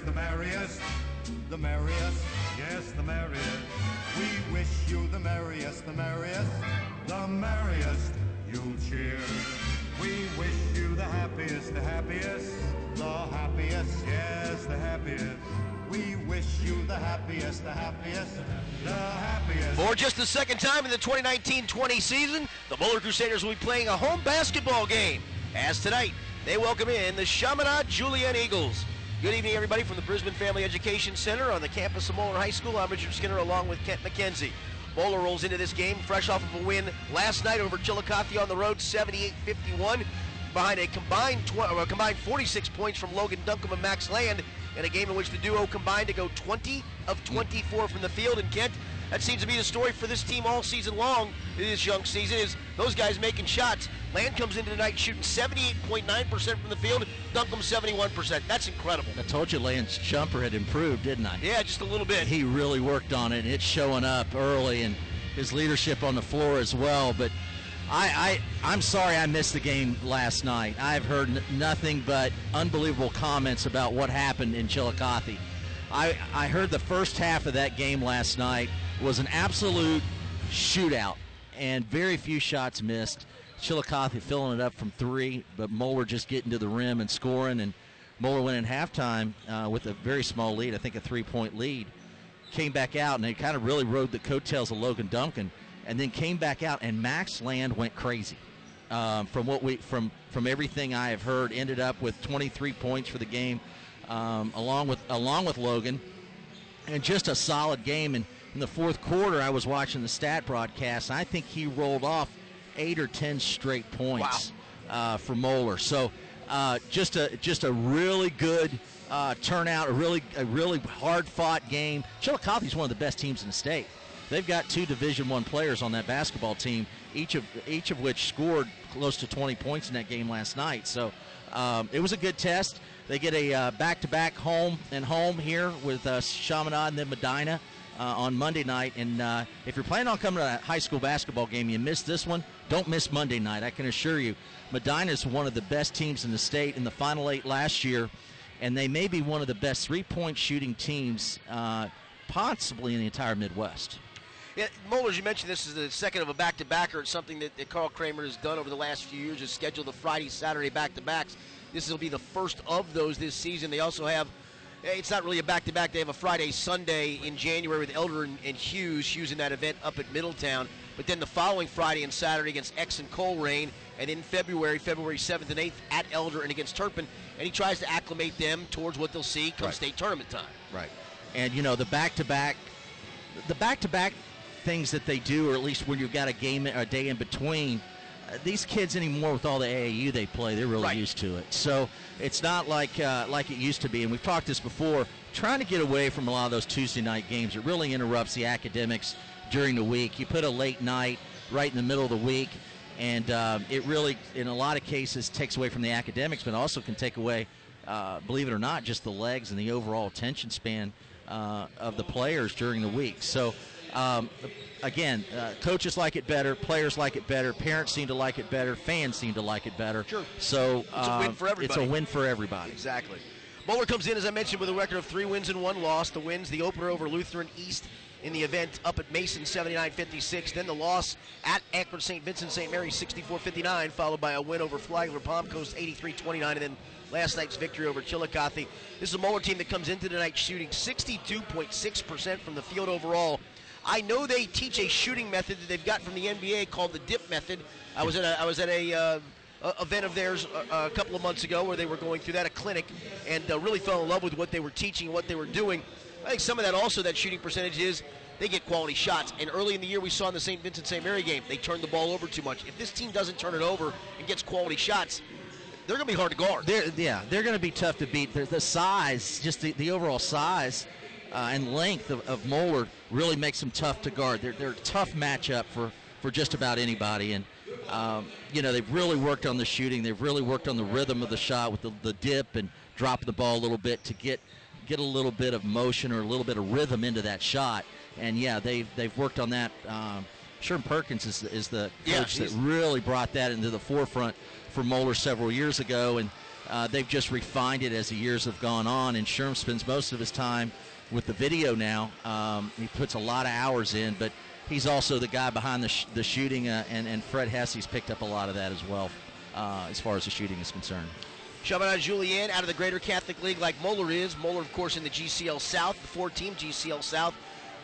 the merriest, the merriest, yes, the merriest. We wish you the merriest, the merriest, the merriest. You'll cheer. We wish you the happiest, the happiest, the happiest, yes, the happiest. We wish you the happiest, the happiest, the happiest. For just the second time in the 2019-20 season, the Moeller Crusaders will be playing a home basketball game. As tonight, they welcome in the Chaminade Julienne Eagles. Good evening, everybody, from the Brisben Family Education Center on the campus of Moeller High School. I'm Richard Skinner along with Kent McKenzie. Moeller rolls into this game fresh off of a win last night over Chillicothe on the road, 78-51, behind a combined uh, combined 46 points from Logan Duncombe and Max Land in a game in which the duo combined to go 20 of 24 from the field. And Kent, that seems to be the story for this team all season long. This young season is those guys making shots. Land comes into tonight shooting 78.9% from the field. Duncombe 71%. That's incredible. I told you Land's jumper had improved, didn't I? Yeah, just a little bit. He really worked on it, and it's showing up early, and his leadership on the floor as well. But I, I, I'm sorry I missed the game last night. I've heard n- nothing but unbelievable comments about what happened in Chillicothe. I, I heard the first half of that game last night was an absolute shootout, and very few shots missed. Chillicothe filling it up from three, but Moeller just getting to the rim and scoring, and Moeller went in halftime uh, with a very small lead, I think a three-point lead. Came back out, and they kind of really rode the coattails of Logan Duncombe, and then came back out, and Max Land went crazy. Um, from what we from from everything I have heard, ended up with 23 points for the game, um, along with along with Logan, and just a solid game. And in the fourth quarter, I was watching the stat broadcast. I think he rolled off eight or ten straight points uh, for Moeller. So uh, just a just a really good uh, turnout, a really a really hard fought game. Chillicothe is one of the best teams in the state. They've got two Division One players on that basketball team, each of each of which scored close to 20 points in that game last night. So um, it was a good test. They get a uh, back-to-back home and home here with uh, Chaminade and then Medina on Monday night. And uh, if you're planning on coming to a high school basketball game, you missed this one. Don't miss Monday night. I can assure you, Medina is one of the best teams in the state in the Final Eight last year, and they may be one of the best three-point shooting teams, uh, possibly in the entire Midwest. Yeah, Moeller, you mentioned this is the second of a back-to-backer. It's something that, that Carl Kremer has done over the last few years, is schedule the Friday, Saturday back-to-backs. This will be the first of those this season. They also have, it's not really a back-to-back. They have a Friday, Sunday in January with Elder and, and Hughes. Hughes in that event up at Middletown. But then the following Friday and Saturday against X and Colerain. And in February, February 7th and 8th at Elder and against Turpin. And he tries to acclimate them towards what they'll see come Right. state tournament time. Right. And you know the back-to-back, the back-to-back things that they do, or at least when you've got a game a day in between. Uh, these kids anymore with all the AAU they play, they're really Right. used to it. So it's not like uh, like it used to be. And we've talked this before. Trying to get away from a lot of those Tuesday night games, it really interrupts the academics during the week. You put a late night right in the middle of the week, and uh, it really, in a lot of cases, takes away from the academics, but also can take away, uh, believe it or not, just the legs and the overall attention span uh, of the players during the week. So, um, again, uh, coaches like it better, players like it better, parents seem to like it better, fans seem to like it better. Sure. So It's a win uh, for It's everybody. a win for everybody. Exactly. Moeller comes in, as I mentioned, with a record of three wins and one loss. The wins, the opener over Lutheran East in the event up at Mason 79-56. Then the loss at Akron St. Vincent St. Mary 64-59, followed by a win over Flagler Palm Coast 83-29, and then last night's victory over Chillicothe. This is a Moeller team that comes into tonight shooting 62.6% from the field overall. I know they teach a shooting method that they've got from the NBA called the dip method. I was at a, I was at a uh, uh, event of theirs a, a couple of months ago where they were going through that, a clinic, and uh, really fell in love with what they were teaching what they were doing. I think some of that also, that shooting percentage is they get quality shots. And early in the year, we saw in the St. Vincent St. Mary game, they turned the ball over too much. If this team doesn't turn it over and gets quality shots, they're going to be hard to guard. They're, yeah, they're going to be tough to beat. The, the size, just the, the overall size uh, and length of, of Moeller really makes them tough to guard. They're, they're a tough matchup for, for just about anybody. And, um, you know, they've really worked on the shooting. They've really worked on the rhythm of the shot with the, the dip and dropping the ball a little bit to get get a little bit of motion or a little bit of rhythm into that shot. And, yeah, they've, they've worked on that. Um, Sherman Perkins is, is the Yeah, coach that really brought that into the forefront for Moeller several years ago. And Uh, they've just refined it as the years have gone on, and Sherm spends most of his time with the video now. Um, he puts a lot of hours in, but he's also the guy behind the, sh- the shooting, uh, and, and Fred Hesse's picked up a lot of that as well, uh, as far as the shooting is concerned. Chaminade Julienne out of the Greater Catholic League like Moeller is. Moeller, of course, in the GCL South, the four team GCL South.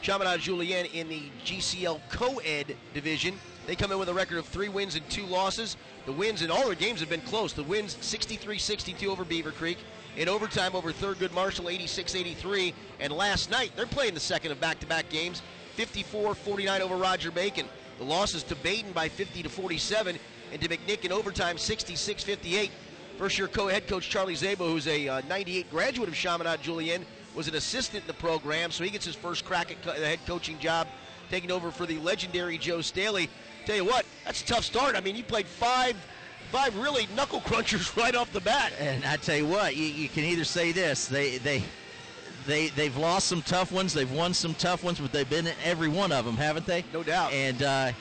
Chaminade Julienne in the GCL Co ed division. They come in with a record of three wins and two losses. The wins in all their games have been close. The wins 63 62 over Beaver Creek. In overtime over Thurgood Marshall 86 83. And last night, they're playing the second of back to back games 54 49 over Roger Bacon. The losses to Baden by 50 to 47 and to McNick in overtime 66 58. First year co head coach Charlie Szabo, who's a uh, 98 graduate of Chaminade Julienne, was an assistant in the program, so he gets his first crack at co- the head coaching job, taking over for the legendary Joe Staley. Tell you what, that's a tough start. I mean, you played five, five really knuckle crunchers right off the bat. And I tell you what, you, you can either say this: they they they they've lost some tough ones, they've won some tough ones, but they've been in every one of them, haven't they? No doubt. And uh,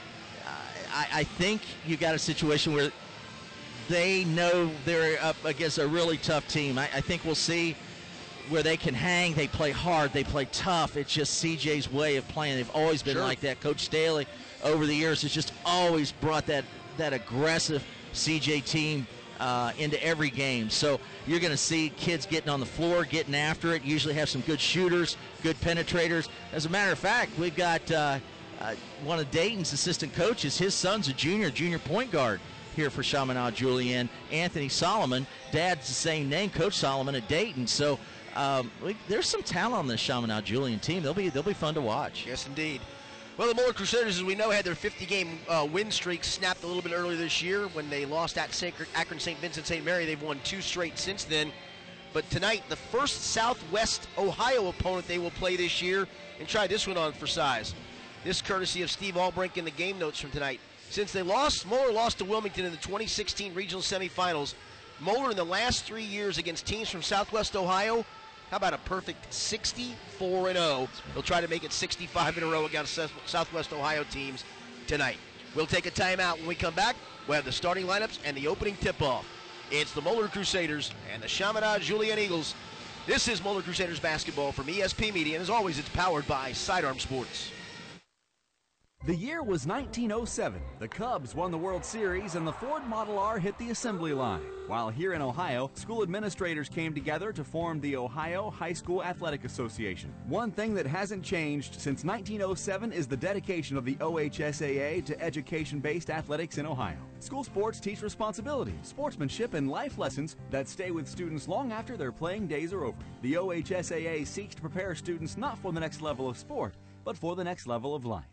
I, I think you got a situation where they know they're up against a really tough team. I, I think we'll see where they can hang. They play hard. They play tough. It's just CJ's way of playing. They've always been Sure. like that. Coach Staley over the years has just always brought that that aggressive CJ team uh, into every game. So you're going to see kids getting on the floor, getting after it. Usually have some good shooters, good penetrators. As a matter of fact, we've got uh, uh, one of Dayton's assistant coaches. His son's a junior, junior point guard here for Chaminade Julienne, Anthony Solomon. Dad's the same name, Coach Solomon at Dayton. So um, we, there's some talent on this Chaminade Julienne team. They'll be they'll be fun to watch. Yes, indeed. Well, the Moeller Crusaders, as we know, had their 50-game uh, win streak snapped a little bit earlier this year when they lost at Sacred, Akron St. Vincent St. Mary. They've won two straight since then. But tonight, the first Southwest Ohio opponent they will play this year, and try this one on for size. This courtesy of Steve Albrink in the game notes from tonight. Since they lost, Moeller lost to Wilmington in the 2016 regional semifinals. Moeller in the last three years against teams from Southwest Ohio how about a perfect 64 and 0? They'll try to make it 65 in a row against Southwest Ohio teams tonight. We'll take a timeout when we come back. We'll have the starting lineups and the opening tip-off. It's the Moeller Crusaders and the Chaminade Julienne Eagles. This is Moeller Crusaders basketball from ESP Media, and as always, it's powered by Sidearm Sports. The year was 1907. The Cubs won the World Series and the Ford Model R hit the assembly line. While here in Ohio, school administrators came together to form the Ohio High School Athletic Association. One thing that hasn't changed since 1907 is the dedication of the OHSAA to education based athletics in Ohio. School sports teach responsibility, sportsmanship, and life lessons that stay with students long after their playing days are over. The OHSAA seeks to prepare students not for the next level of sport, but for the next level of life.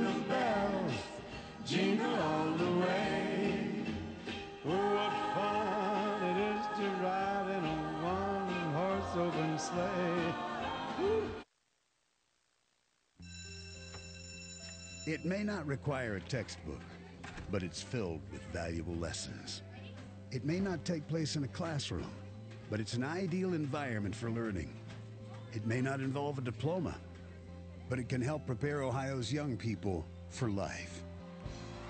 all the way. Oh, what fun it is to ride in a one-horse open sleigh. It may not require a textbook, but it's filled with valuable lessons. It may not take place in a classroom, but it's an ideal environment for learning. It may not involve a diploma, but it can help prepare Ohio's young people for life.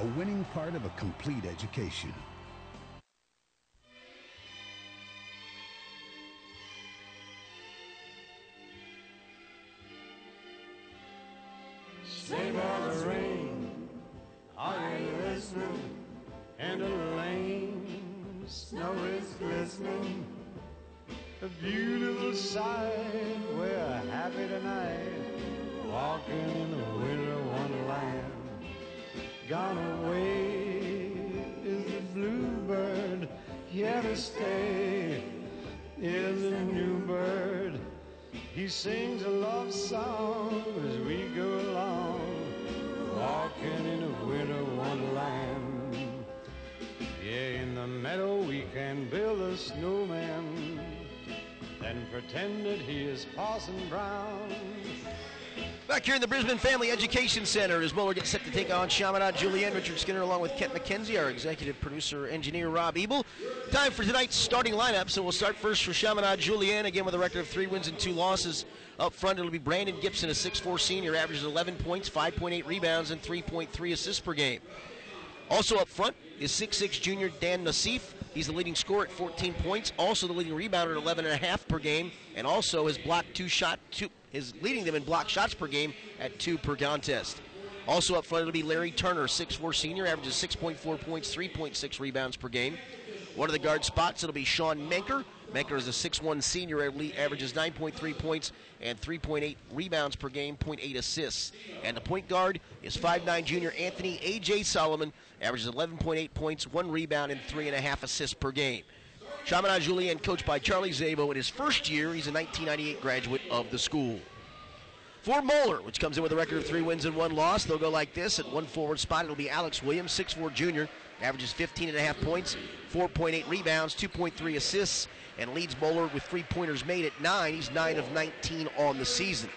a winning part of a complete education. Sleigh bells ring, I am listening, and a lane snow is glistening. A beautiful sight, we're happy tonight, walking in the winter wonderland. Gone away is the bluebird, here to stay is a new bird. He sings a love song as we go along, walking in a winter wonderland. Yeah, in the meadow we can build a snowman, then pretend that he is Parson Brown. Back here in the Brisben Family Education Center as Moeller gets set to take on Chaminade Julienne. Richard Skinner along with Kent McKenzie, our executive producer, engineer Rob Ebel. Time for tonight's starting lineup. So we'll start first for Chaminade Julienne, again with a record of three wins and two losses. Up front, it'll be Brandon Gibson, a 6'4 senior, averages 11 points, 5.8 rebounds, and 3.3 assists per game. Also up front is 6'6 junior Dan Nassif. He's the leading scorer at 14 points, also the leading rebounder at 11 and a half per game, and also has blocked two shot two is leading them in block shots per game at two per contest. Also up front it'll be Larry Turner, 6'4 senior, averages 6.4 points, 3.6 rebounds per game. One of the guard spots it'll be Sean Menker. Menker is a 6'1 senior, averages 9.3 points and 3.8 rebounds per game, 0.8 assists. And the point guard is 5'9 junior Anthony A.J. Solomon, averages 11.8 points, 1 rebound, and 3.5 assists per game. Chaminade Julienne, coached by Charlie Szabo in his first year. He's a 1998 graduate of the school. For Moeller, which comes in with a record of three wins and one loss, they'll go like this. At one forward spot, it'll be Alex Williams, 6'4 junior, averages 15 and a half points, 4.8 rebounds, 2.3 assists, and leads Moeller with three pointers made at nine. He's 9 of 19 on the season.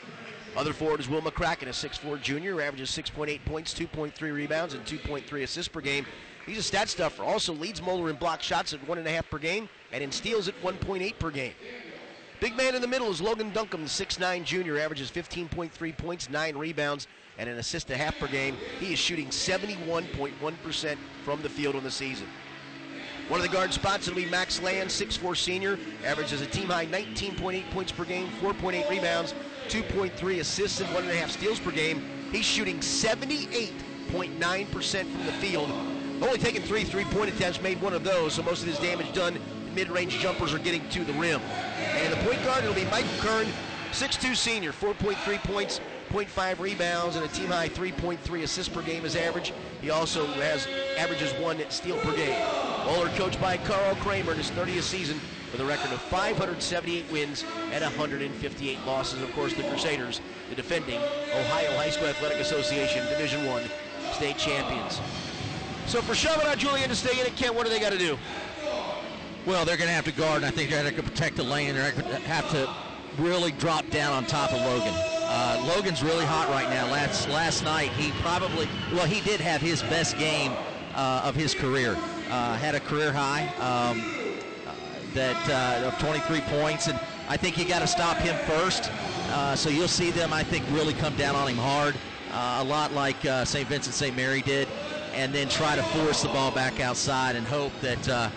Other forward is Will McCracken, a 6'4 junior, averages 6.8 points, 2.3 rebounds, and 2.3 assists per game. He's a stat stuffer. Also leads Moeller in block shots at one and a half per game, and in steals at 1.8 per game. Big man in the middle is Logan Duncombe, 6'9 junior, averages 15.3 points, 9 rebounds, and an assist a half per game. He is shooting 71.1% from the field on the season. One of the guard spots will be Max Land, 6'4 senior, averages a team high 19.8 points per game, 4.8 rebounds, 2.3 assists, and 1.5 steals per game. He's shooting 78.9% from the field. Only taking three three point attempts, made one of those, so most of his damage done mid range jumpers are getting to the rim. And the point guard, it'll be Mike Kern, 6'2 senior, 4.3 points, 0.5 rebounds, and a team high 3.3 assists per game is average. He also has averages one steal per game. Moeller coached by Carl Kremer in his 30th season with a record of 578 wins and 158 losses. Of course, the Crusaders, the defending Ohio High School Athletic Association Division One state champions. So for Chaminade Julienne to stay in it, Kent, what do they got to do? Well, they're going to have to guard, and I think they're going to protect the lane. They're going to have to really drop down on top of Logan. Uh, Logan's really hot right now. Last last night, he probably well, he did have his best game uh, of his career. Uh, had a career high um, that uh, of 23 points, and I think you got to stop him first. Uh, so you'll see them, I think, really come down on him hard, uh, a lot like St. Vincent St. Mary did, and then try to force the ball back outside and hope that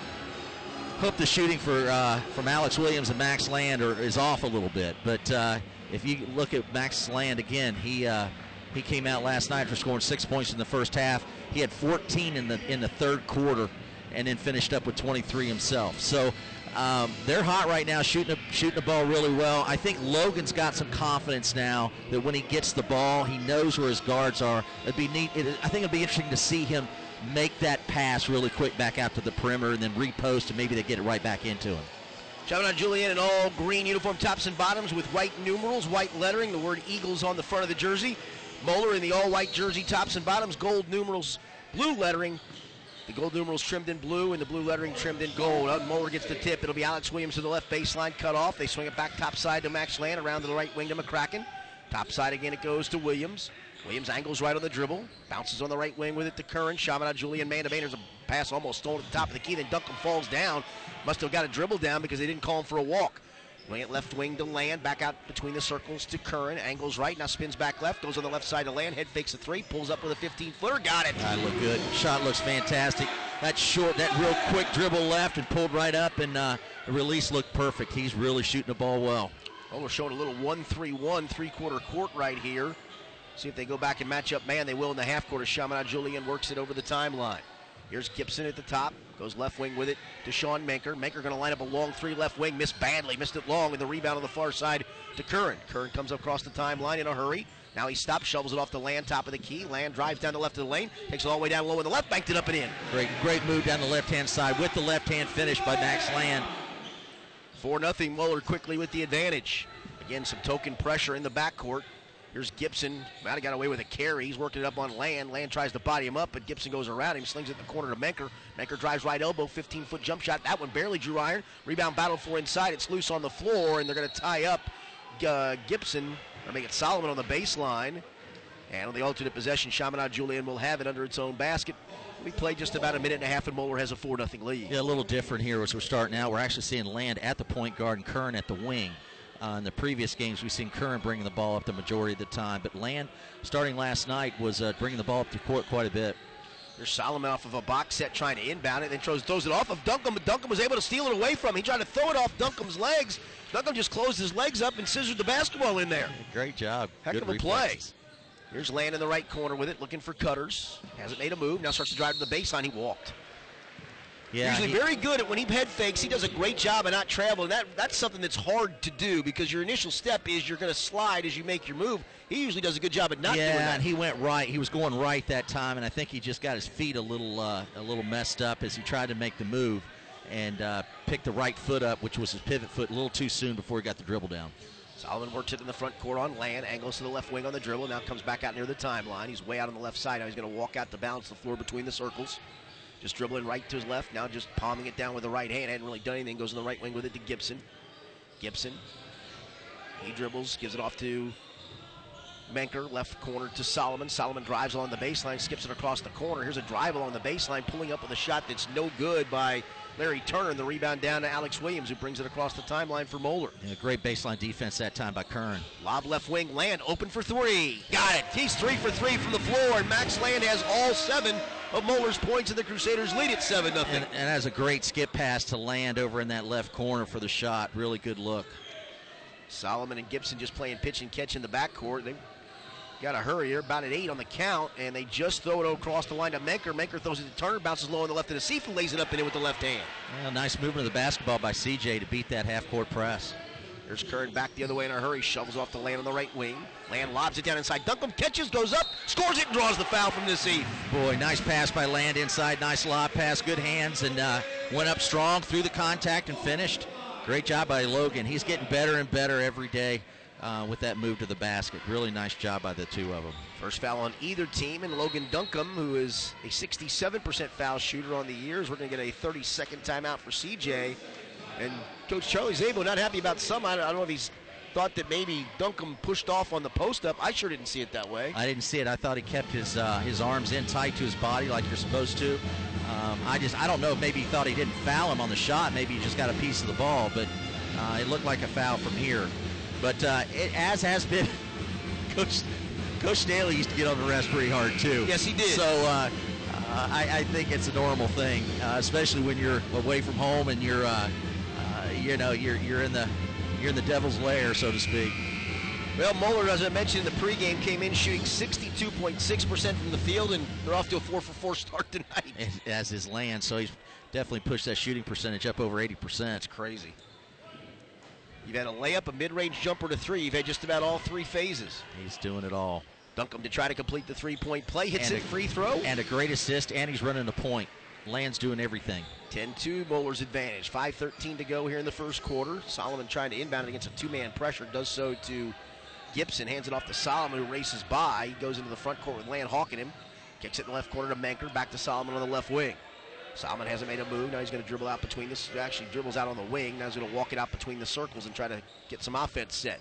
hope the shooting for uh, from Alex Williams and Max Land are, is off a little bit. But uh, if you look at Max Land again, he uh, he came out last night for scoring six points in the first half. He had 14 in the in the third quarter, and then finished up with 23 himself. So. Um, they're hot right now, shooting the, shooting the ball really well. I think Logan's got some confidence now that when he gets the ball, he knows where his guards are. It'd be neat. It, I think it'd be interesting to see him make that pass really quick back out to the perimeter and then repost and maybe they get it right back into him. Chaminade Julienne in all green uniform tops and bottoms with white numerals, white lettering, the word Eagles on the front of the jersey. Moeller in the all white jersey tops and bottoms, gold numerals, blue lettering. The gold numerals trimmed in blue and the blue lettering trimmed in gold. Uh, Moeller gets the tip. It'll be Alex Williams to the left baseline, cut off. They swing it back top side to Max Land, around to the right wing to McCracken. Top side again, it goes to Williams. Williams angles right on the dribble, bounces on the right wing with it to Curran. Chaminade Julienne man to. There's a pass almost stolen at the top of the key. Then Duncombe falls down. Must have got a dribble down because they didn't call him for a walk. Left wing to land, back out between the circles to Curran. Angles right, now spins back left, goes on the left side to land, head fakes a three, pulls up with a 15 footer, got it. That look good. Shot looks fantastic. That short, that real quick dribble left and pulled right up, and uh, the release looked perfect. He's really shooting the ball well. Oh, we're showing a little 1 3 1 three quarter court right here. See if they go back and match up man. They will in the half court Chaminade Julienne works it over the timeline. Here's Gibson at the top. Goes left wing with it to Sean Menker. Menker going to line up a long three left wing. Missed badly. Missed it long. And the rebound on the far side to Curran. Curran comes across the timeline in a hurry. Now he stops, shovels it off the land, top of the key. Land drives down the left of the lane, takes it all the way down low in the left, banked it up and in. Great, great move down the left-hand side with the left-hand finish by Max Land. 4 0 Moeller quickly with the advantage. Again, some token pressure in the backcourt. Here's Gibson. Might got away with a carry. He's working it up on Land. Land tries to body him up, but Gibson goes around him, slings it in the corner to Menker. Menker drives right elbow, 15 foot jump shot. That one barely drew iron. Rebound battle for inside. It's loose on the floor, and they're going to tie up uh, Gibson, or make it Solomon on the baseline. And on the alternate possession, Chaminade Julienne will have it under its own basket. We played just about a minute and a half, and Moeller has a 4 0 lead. Yeah, a little different here as we're starting out. We're actually seeing Land at the point guard and Kern at the wing. Uh, in the previous games, we've seen Curran bringing the ball up the majority of the time, but Land, starting last night, was uh, bringing the ball up the court quite a bit. There's Solomon off of a box set trying to inbound it, then throws, throws it off of Duncombe, but Duncombe was able to steal it away from him. He tried to throw it off Duncombe's legs. Duncombe just closed his legs up and scissored the basketball in there. Great job. Heck Good of a reflexes. play. Here's Land in the right corner with it, looking for cutters. Hasn't made a move. Now starts to drive to the baseline. He walked. Yeah, Usually he- very good at when he head fakes. He does a great job of not traveling. That that's something that's hard to do because your initial step is you're going to slide as you make your move. He usually does a good job at not yeah, doing that. and he went right. He was going right that time, and I think he just got his feet a little uh, a little messed up as he tried to make the move and uh, picked the right foot up, which was his pivot foot, a little too soon before he got the dribble down. Solomon works it in the front court on land, angles to the left wing on the dribble. Now comes back out near the timeline. He's way out on the left side. Now he's going to walk out to balance the floor between the circles. Just dribbling right to his left. Now just palming it down with the right hand. Hadn't really done anything. Goes in the right wing with it to Gibson. Gibson. He dribbles, gives it off to Menker, left corner to Solomon. Solomon drives along the baseline, skips it across the corner. Here's a drive along the baseline, pulling up with a shot that's no good by Larry Turner. And the rebound down to Alex Williams, who brings it across the timeline for Moeller. Yeah, great baseline defense that time by Kern. Lob left wing, Land open for three. Got it. He's three for three from the floor, and Max Land has all seven of Moeller's points, and the Crusaders lead at 7 0. And, and has a great skip pass to land over in that left corner for the shot. Really good look. Solomon and Gibson just playing pitch and catch in the backcourt. They got to hurry. They're about at eight on the count, and they just throw it across the line to Menker. Menker throws it to Turner, bounces low on the left of the seat, and lays it up and in with the left hand. Well, nice movement of the basketball by CJ to beat that half court press. There's Curran back the other way in a hurry, shovels off the land on the right wing. Land lobs it down inside. Duncombe catches, goes up, scores it, and draws the foul from the seat. Boy, nice pass by Land inside. Nice lob pass, good hands, and uh, went up strong through the contact and finished. Great job by Logan. He's getting better and better every day uh, with that move to the basket. Really nice job by the two of them. First foul on either team, and Logan Duncombe, who is a 67% foul shooter on the years, we're going to get a 30-second timeout for CJ. And Coach Charlie Szabo not happy about some. I don't I don't know if he's thought that maybe Duncombe pushed off on the post up. I sure didn't see it that way. I didn't see it. I thought he kept his uh, his arms in tight to his body like you're supposed to. Um, I just I don't know. Maybe he thought he didn't foul him on the shot. Maybe he just got a piece of the ball, but uh, it looked like a foul from here. But uh, it, as has been, Coach Coach Staley used to get on the refs pretty hard too. Yes, he did. So uh, uh, I, I think it's a normal thing, uh, especially when you're away from home and you're uh, uh, you know you're you're in the you're in the devil's lair, so to speak. Well, Moeller, as I mentioned in the pregame, came in shooting 62.6% from the field, and they're off to a 4 for 4 start tonight. as his land. So he's definitely pushed that shooting percentage up over 80%. It's crazy. You've had a layup, a mid-range jumper to three. You've had just about all three phases. He's doing it all. Duncombe to try to complete the three-point play, hits And it, a- free throw. And a great assist, and he's running the point. Land's doing everything. 10-2, Moeller's advantage. 5.13 to go here in the first quarter. Solomon trying to inbound it against a two-man pressure. Does so to Gibson. Hands it off to Solomon, who races by. He goes into the front court with Land hawking him. Kicks it in the left corner to Menker. Back to Solomon on the left wing. Solomon hasn't made a move. Now he's going to dribble out between this. Actually, dribbles out on the wing. Now he's going to walk it out between the circles and try to get some offense set.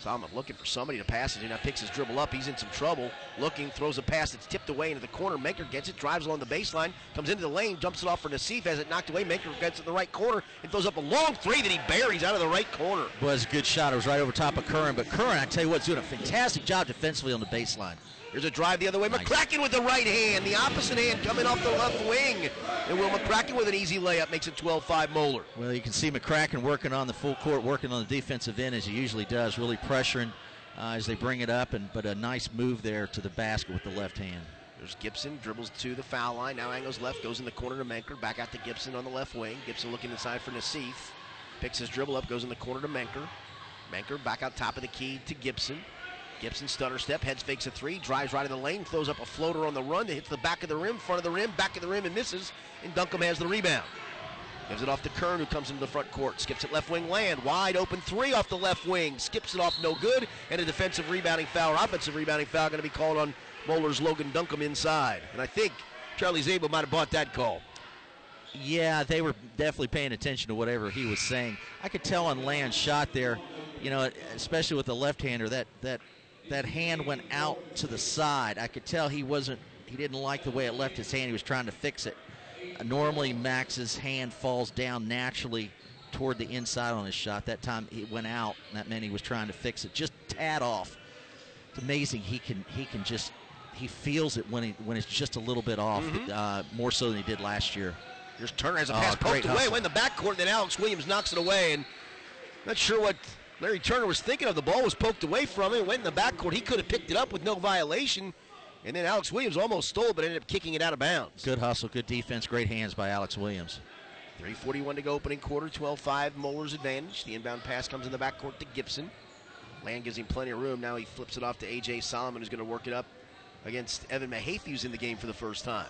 Solomon looking for somebody to pass it. He now picks his dribble up. He's in some trouble. Looking, throws a pass that's tipped away into the corner. Menker gets it, drives along the baseline, comes into the lane, jumps it off for Nassif, has it knocked away. Menker gets it in the right corner and throws up a long three that he buries out of the right corner. Was a good shot. It was right over top of Curran. But Curran, I tell you what, is doing a fantastic job defensively on the baseline. Here's a drive the other way. Nice. McCracken with the right hand, the opposite hand coming off the left wing. And Will McCracken with an easy layup makes it 12-5 Moeller. Well, you can see McCracken working on the full court, working on the defensive end as he usually does, really pressuring uh, as they bring it up, and but a nice move there to the basket with the left hand. There's Gibson, dribbles to the foul line. Now angles left, goes in the corner to Menker. Back out to Gibson on the left wing. Gibson looking inside for Nassif. Picks his dribble up, goes in the corner to Menker. Menker back out top of the key to Gibson. Gibson stutter step, heads fakes a three, drives right in the lane, throws up a floater on the run that hits the back of the rim, front of the rim, back of the rim, and misses. And Duncombe has the rebound. Gives it off to Kern, who comes into the front court. Skips it left wing land. Wide open three off the left wing. Skips it off, no good. And a defensive rebounding foul, or offensive rebounding foul, going to be called on Moeller's Logan Duncombe inside. And I think Charlie Szabo might have bought that call. Yeah, they were definitely paying attention to whatever he was saying. I could tell on Land's shot there, you know, especially with the left-hander, that that that hand went out to the side. I could tell he wasn't, he didn't like the way it left his hand. He was trying to fix it. Uh, normally, Max's hand falls down naturally toward the inside on his shot. That time he went out, and that meant he was trying to fix it. Just tad off. It's amazing he can he can just he feels it when he when it's just a little bit off, uh, more so than he did last year. Just Turner has a Oh, pass great poked away, hustle. went in the backcourt, and then Alex Williams knocks it away. And not sure what Larry Turner was thinking of. The ball was poked away from him, went in the backcourt. He could have picked it up with no violation. And then Alex Williams almost stole, but ended up kicking it out of bounds. Good hustle, good defense, great hands by Alex Williams. 341 to go opening quarter, 12-5 Moeller's advantage. The inbound pass comes in the backcourt to Gibson. Land gives him plenty of room. Now he flips it off to A.J. Solomon, who's going to work it up against Evan Mahaffey, who's in the game for the first time.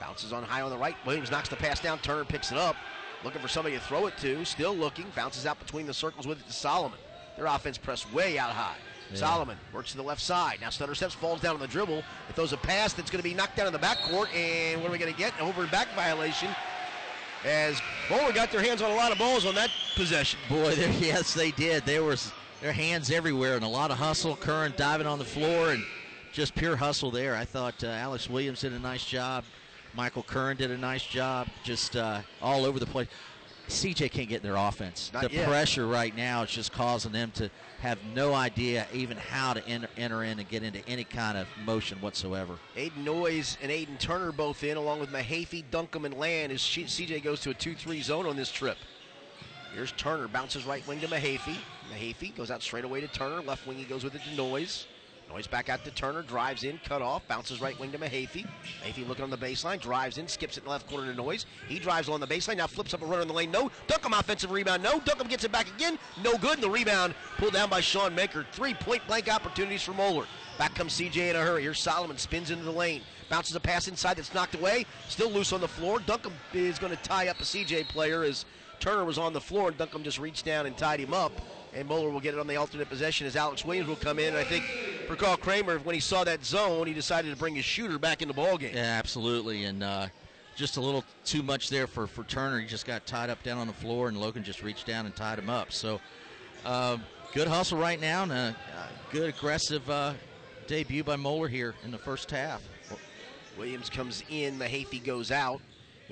Bounces on high on the right. Williams knocks the pass down. Turner picks it up. Looking for somebody to throw it to. Still looking. Bounces out between the circles with it to Solomon. Their offense pressed way out high. Yeah. Solomon works to the left side. Now stutter steps, falls down on the dribble. It throws a pass that's going to be knocked down in the backcourt. And what are we going to get? An over and back violation. As Moeller got their hands on a lot of balls on that possession. Boy, there, yes, they did. There was their hands everywhere and a lot of hustle. Curran diving on the floor and just pure hustle there. I thought uh, Alex Williams did a nice job. Michael Curran did a nice job. Just uh, all over the place. CJ can't get in their offense. Not the yet. pressure right now is just causing them to have no idea even how to enter, enter in and get into any kind of motion whatsoever. Aiden Noyes and Aiden Turner both in, along with Mahaffey, Duncombe, and Land as she- CJ goes to a 2 3 zone on this trip. Here's Turner, bounces right wing to Mahaffey. Mahaffey goes out straight away to Turner. Left wing, he goes with it to Noyes. Noyes back out to Turner, drives in, cut off, bounces right wing to Mahaffey. Mahaffey looking on the baseline, drives in, skips it in the left corner to Noyes. He drives along the baseline, now flips up a runner in the lane. No, Duncombe offensive rebound. No, Duncombe gets it back again. No good. And the rebound pulled down by Sean Menker. Three point blank opportunities for Moeller. Back comes CJ in a hurry. Here's Solomon, spins into the lane. Bounces a pass inside that's knocked away. Still loose on the floor. Duncombe is going to tie up a CJ player as Turner was on the floor and Duncombe just reached down and tied him up. And Moeller will get it on the alternate possession as Alex Williams will come in. And I think for Carl Kremer, when he saw that zone, he decided to bring his shooter back in the ball game. Yeah, absolutely. And uh, just a little too much there for, for Turner. He just got tied up down on the floor, and Logan just reached down and tied him up. So uh, good hustle right now, and a, uh good aggressive uh, debut by Moeller here in the first half. Williams comes in, Mahaffey goes out.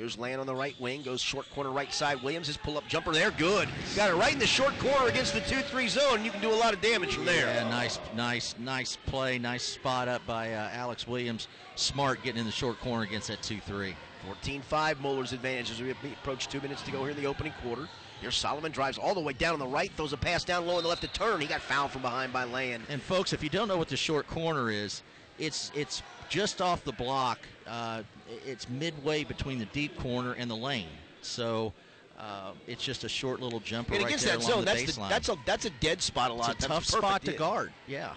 Here's Land on the right wing, goes short corner right side. Williams, his pull up jumper there, good. Got it right in the short corner against the 2 3 zone. You can do a lot of damage from there. Yeah, nice, nice, nice play, nice spot up by uh, Alex Williams. Smart getting in the short corner against that 2 3. 14 5, Moeller's advantage as we approach two minutes to go here in the opening quarter. Here Solomon drives all the way down on the right, throws a pass down low on the left to turn. He got fouled from behind by Land. And folks, if you don't know what the short corner is, it's it's just off the block. Uh, it's midway between the deep corner and the lane. So uh, it's just a short little jumper And right against there that along zone, the that's, the, that's, a, that's a dead spot a lot. it's a That's tough spot to hit. guard. Yeah,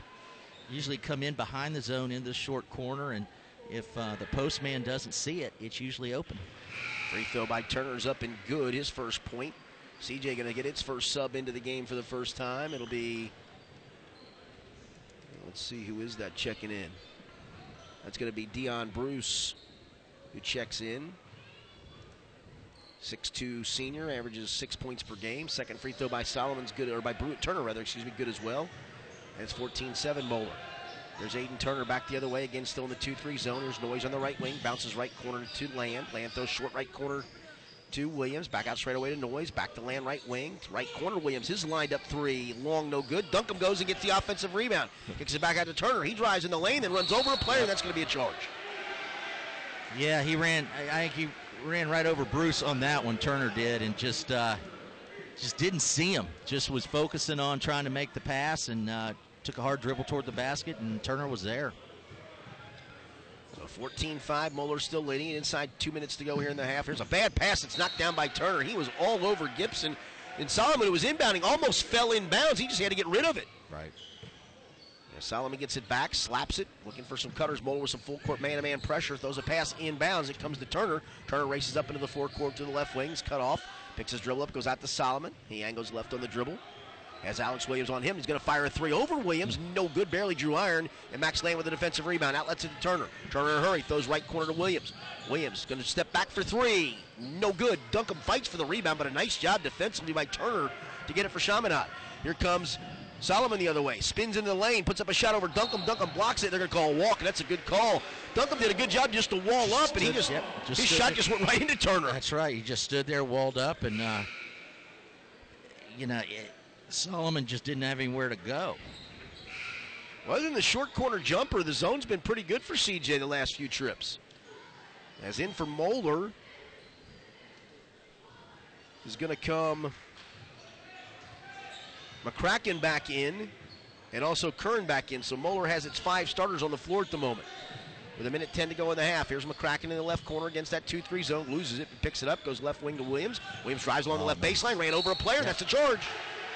usually come in behind the zone in the short corner, and if uh, the postman doesn't see it, it's usually open. Free throw by Turner's up and good. His first point. CJ going to get its first sub into the game for the first time. It'll be. Let's see who is that checking in. That's going to be Dion Bruce, who checks in. 6'2 senior, averages six points per game. Second free throw by Solomon's good, or by Bru- Turner rather, excuse me, good as well. And it's 14-7 Moeller. There's Aiden Turner back the other way, again still in the 2-3 zone. There's Noyes on the right wing, bounces right corner to Land. Land throws short right corner to Williams. Back out straight away to Noyes. Back to Land right wing. Right corner Williams. His lined up three. Long, no good. Duncombe goes and gets the offensive rebound. Kicks it back out to Turner. He drives in the lane, and runs over a player. That's going to be a charge. Yeah, he ran. I, I think he ran right over Bruce on that one. Turner did, and just uh, just didn't see him. Just was focusing on trying to make the pass and uh, took a hard dribble toward the basket, and Turner was there. So 14-5, Moeller still leading. Inside two minutes to go here in the half. Here's a bad pass that's knocked down by Turner. He was all over Gibson. And Solomon, who was inbounding, almost fell in bounds. He just had to get rid of it. Right. Yeah, Solomon gets it back, slaps it, looking for some cutters. Moeller with some full court man-to-man pressure, throws a pass inbounds. It comes to Turner. Turner races up into the forecourt to the left wings, cut off, picks his dribble up, goes out to Solomon. He angles left on the dribble. Has Alex Williams on him. He's going to fire a three over Williams. No good, barely drew iron. And Max Land with a defensive rebound. Outlets it to Turner. Turner in a hurry, throws right corner to Williams. Williams going to step back for three. No good. Duncombe fights for the rebound, but a nice job defensively by Turner to get it for Chaminade. Here comes Solomon the other way. Spins into the lane, puts up a shot over Duncombe. Duncombe blocks it. They're going to call a walk, and that's a good call. Duncombe did a good job just to wall up, and he just, Yep, just his shot there. just went right into Turner. That's right. He just stood there, walled up, and uh, you know, it, Solomon just didn't have anywhere to go. Well, other than the short corner jumper, the zone's been pretty good for CJ the last few trips. As in for Moeller is going to come McCracken back in and also Kern back in. So Moeller has its five starters on the floor at the moment. With a minute 10 to go in the half. Here's McCracken in the left corner against that 2 3 zone. Loses it, picks it up, goes left wing to Williams. Williams drives along the left oh, baseline, ran over a player. That's a charge.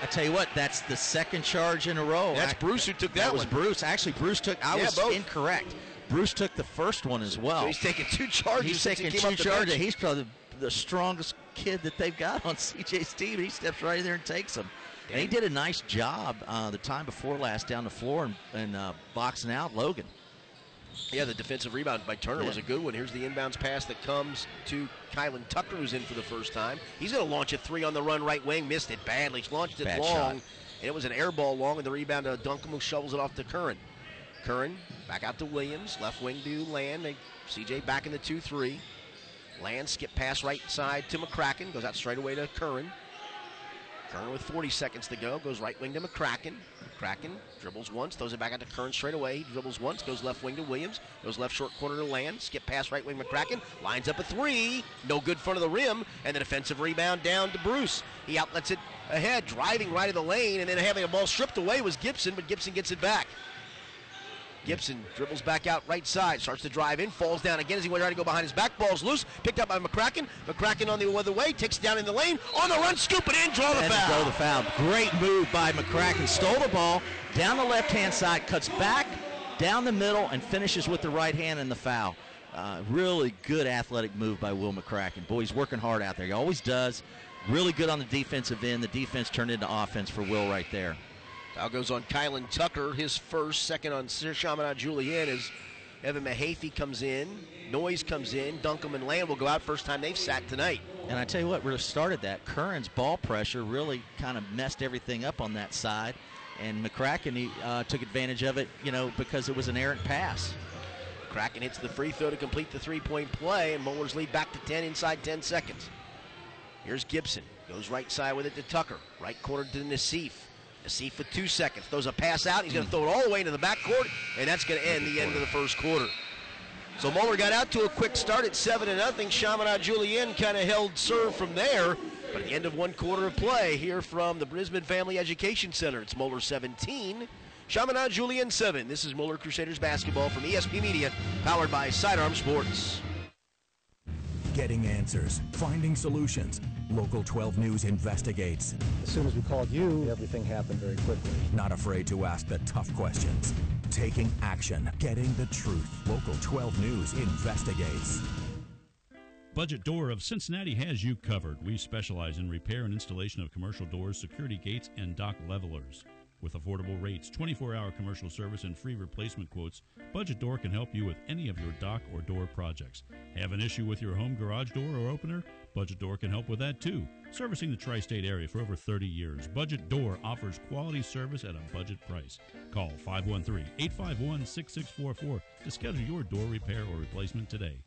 I tell you what, that's the second charge in a row. That's I- Bruce who took that, one. That was. Bruce. Actually, Bruce took. I Yeah, was both. incorrect. Bruce took the first one as well. So he's taking two charges. He's taking two charges. He's probably the, the strongest kid that they've got on CJ's team. He steps right in there and takes them. And he did a nice job uh, the time before last down the floor and, and uh, boxing out Logan. Yeah, the defensive rebound by Turner Yeah. was a good one. Here's the inbounds pass that comes to Kylan Tucker, who's in for the first time. He's going to launch a three on the run right wing. Missed it badly. He's launched it Bad long. shot. And it was an air ball long, and the rebound uh, to Duncombe, who shovels it off to Curran. Curran back out to Williams. Left wing to Land. They, CJ back in the 2 3. Land skip pass right side to McCracken. Goes out straight away to Curran. Curran with 40 seconds to go. Goes right wing to McCracken. McCracken dribbles once, throws it back out to Curran straight away. He dribbles once, goes left wing to Williams. Goes left short corner to Land. Skip pass right wing McCracken. Lines up a three. No good front of the rim. And the defensive rebound down to Bruce. He outlets it ahead, driving right of the lane, and then having a ball stripped away was Gibson, but Gibson gets it back. Gibson dribbles back out right side, starts to drive in, falls down again as he went trying to go behind his back. Ball's loose, picked up by McCracken. McCracken on the other way, takes it down in the lane, on the run, scoop it in, draw the and foul. throw the foul. Great move by McCracken. Stole the ball down the left hand side, cuts back down the middle, and finishes with the right hand and the foul. Uh, really good athletic move by Will McCracken. Boy, he's working hard out there. He always does. Really good on the defensive end. The defense turned into offense for Will right there. Foul goes on Kylan Tucker, his first, second on Chaminade Julienne as Evan Mahaffey comes in. Noyes comes in. Duncombe and Land will go out first time they've sat tonight. And I tell you what, really started that. Curran's ball pressure really kind of messed everything up on that side. And McCracken he, uh, took advantage of it, you know, because it was an errant pass. Kraken hits the free throw to complete the three point play, and Moeller's lead back to 10 inside 10 seconds. Here's Gibson. Goes right side with it to Tucker. Right corner to Nassif. Nassif for two seconds. Throws a pass out. He's going to throw it all the way into the backcourt, and that's going to end the end of the first quarter. So Moeller got out to a quick start at 7 to nothing. Chaminade Julienne kind of held serve from there. But at the end of one quarter of play here from the Brisben Family Education Center, it's Moeller 17, Chaminade Julienne 7. This is Moeller Crusaders basketball from ESP Media, powered by Sidearm Sports. Getting answers, finding solutions. Local 12 News investigates. As soon as we called you, everything happened very quickly. Not afraid to ask the tough questions. Taking action, getting the truth. Local 12 News investigates. Budget Door of Cincinnati has you covered. We specialize in repair and installation of commercial doors, security gates, and dock levelers. With affordable rates, 24 hour commercial service, and free replacement quotes, Budget Door can help you with any of your dock or door projects. Have an issue with your home garage door or opener? Budget Door can help with that too. Servicing the tri state area for over 30 years, Budget Door offers quality service at a budget price. Call 513 851 6644 to schedule your door repair or replacement today.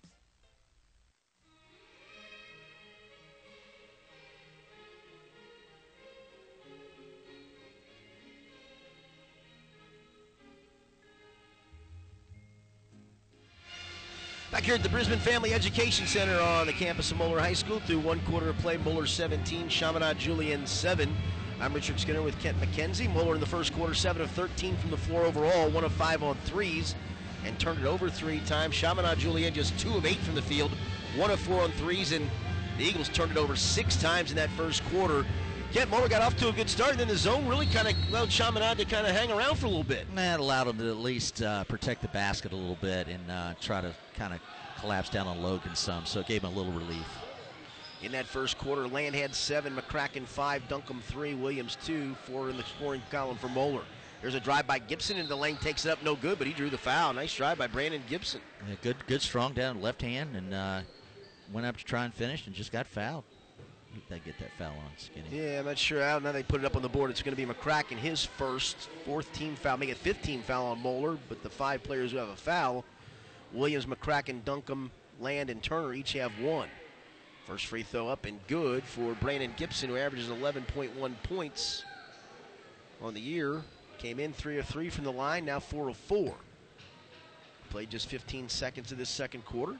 Back here at the Brisben Family Education Center on the campus of Moeller High School through one quarter of play, Moeller 17, Chaminade Julienne 7. I'm Richard Skinner with Kent McKenzie. Moeller in the first quarter, 7 of 13 from the floor overall, 1 of 5 on threes, and turned it over three times. Chaminade Julienne just 2 of 8 from the field, 1 of 4 on threes, and the Eagles turned it over six times in that first quarter. Kent Moeller got off to a good start, and then the zone really kind of allowed Chaminade to kind of hang around for a little bit. That allowed him to at least uh, protect the basket a little bit and uh, try to kind of collapse down on Logan some, so it gave him a little relief. In that first quarter, Land had seven, McCracken five, Duncombe three, Williams two, four in the scoring column for Moeller. There's a drive by Gibson, and the lane takes it up no good, but he drew the foul. Nice drive by Brandon Gibson. Yeah, good, good, strong down left hand, and uh, went up to try and finish, and just got fouled. They get that foul on Skinny. Yeah, I'm not sure how. Now they put it up on the board. It's going to be McCracken, his first, fourth team foul, make it 15 foul on Moeller, but the five players who have a foul, Williams, McCracken, Duncombe, Land, and Turner each have one. First free throw up and good for Brandon Gibson, who averages 11.1 points on the year. Came in 3 of 3 from the line, now 4 of 4. Played just 15 seconds of this second quarter.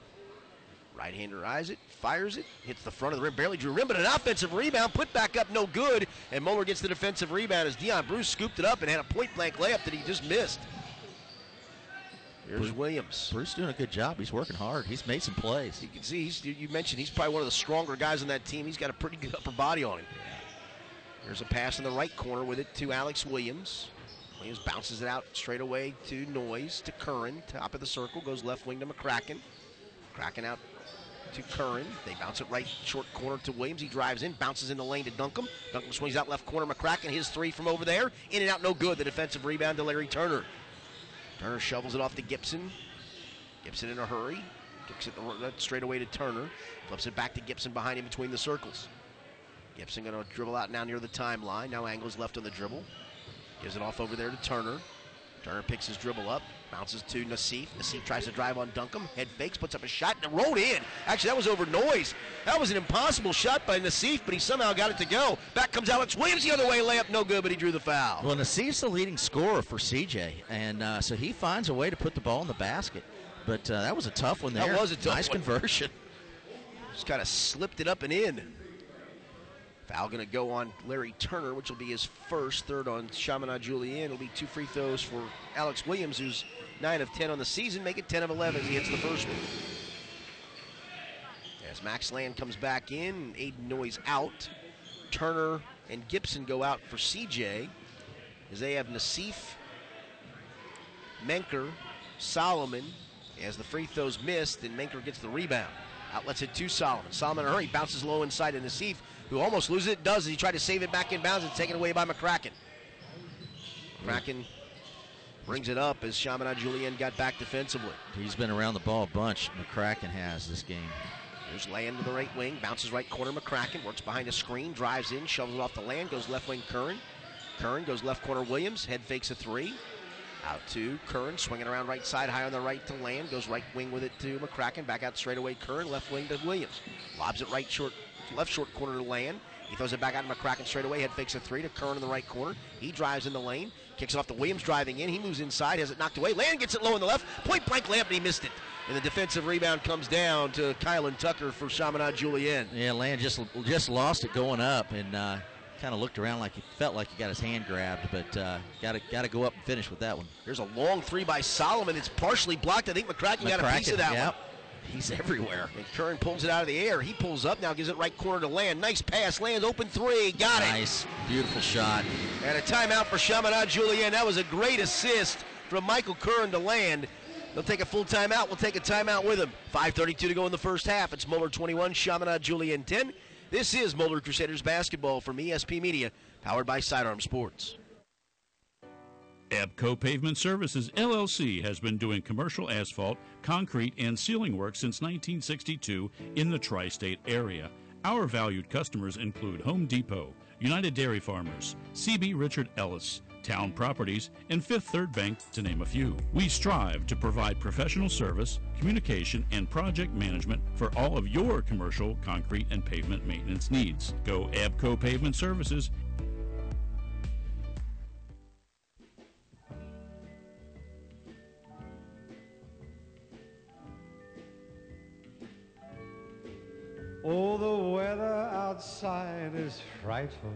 Right hander eyes it, fires it, hits the front of the rim, barely drew rim, but an offensive rebound, put back up, no good. And Moeller gets the defensive rebound as Dion Bruce scooped it up and had a point blank layup that he just missed. Here's Bruce, Williams. Bruce doing a good job. He's working hard. He's made some plays. You can see he's, you mentioned he's probably one of the stronger guys on that team. He's got a pretty good upper body on him. There's a pass in the right corner with it to Alex Williams. Williams bounces it out straight away to Noyes, to Curran. Top of the circle, goes left wing to McCracken. McCracken out to Curran. They bounce it right short corner to Williams. He drives in, bounces in the lane to Duncombe. Duncombe swings out left corner. McCracken, his three from over there. In and out, no good. The defensive rebound to Larry Turner. Turner shovels it off to Gibson. Gibson in a hurry. Kicks it straight away to Turner. Flips it back to Gibson behind him between the circles. Gibson going to dribble out now near the timeline. Now angles left on the dribble. Gives it off over there to Turner. Turner picks his dribble up, bounces to Nassif. Nassif tries to drive on Duncombe. Head fakes, puts up a shot, and it rolled in. Actually, that was over Noyes. That was an impossible shot by Nassif, but he somehow got it to go. Back comes Alex Williams the other way, layup no good, but he drew the foul. Well, Nassif's the leading scorer for CJ, and uh, so he finds a way to put the ball in the basket. But uh, that was a tough one there. That was a tough nice one. conversion. Just kind of slipped it up and in. Foul going to go on Larry Turner, which will be his first. Third on Chaminade Julienne. It'll be two free throws for Alex Williams, who's 9 of 10 on the season. Make it 10 of 11 as he hits the first one. As Max Land comes back in, Aiden Noyes out. Turner and Gibson go out for CJ as they have Nassif, Menker, Solomon as the free throws missed, and Menker gets the rebound. Outlets it to Solomon. Solomon a hurry, bounces low inside to Nassif, who almost loses it, does. He tried to save it back in bounds and taken away by McCracken. McCracken brings it up as Chaminade Julienne got back defensively. He's been around the ball a bunch. McCracken has this game. There's Land to the right wing, bounces right corner. McCracken works behind a screen, drives in, shovels it off the land, goes left wing Curran. Curran goes left corner Williams, head fakes a three. Out to Curran, swinging around right side, high on the right to Land, goes right wing with it to McCracken, back out straight away Curran, left wing to Williams. Lobs it right short, left short corner to Land. He throws it back out to McCracken straight away, head fakes a three to Curran in the right corner. He drives in the lane, kicks it off to Williams driving in. He moves inside, has it knocked away. Land gets it low in the left, point blank layup, and he missed it. And the defensive rebound comes down to Kylan Tucker for Chaminade Julienne. Yeah, Land just just lost it going up and uh, kind of looked around like he felt like he got his hand grabbed, but uh, got to got to go up and finish with that one. There's a long three by Solomon. It's partially blocked. I think McCracken, got a piece of that yep. one. He's everywhere. And Curran pulls it out of the air. He pulls up now, gives it right corner to Land. Nice pass. Lands open three. Got it. Nice, beautiful shot. And a timeout for Chaminade Julienne. That was a great assist from Michael Curran to Land. They'll take a full timeout. We'll take a timeout with him. 5.32 to go in the first half. It's Moeller 21, Chaminade Julienne 10. This is Moeller Crusaders basketball from ESP Media, powered by Sidearm Sports. Abco Pavement Services LLC has been doing commercial asphalt, concrete, and sealing work since 1962 in the tri state area. Our valued customers include Home Depot, United Dairy Farmers, CB Richard Ellis, Town Properties, and Fifth Third Bank, to name a few. We strive to provide professional service, communication, and project management for all of your commercial, concrete, and pavement maintenance needs. Go Abco Pavement Services Oh, the weather outside is frightful.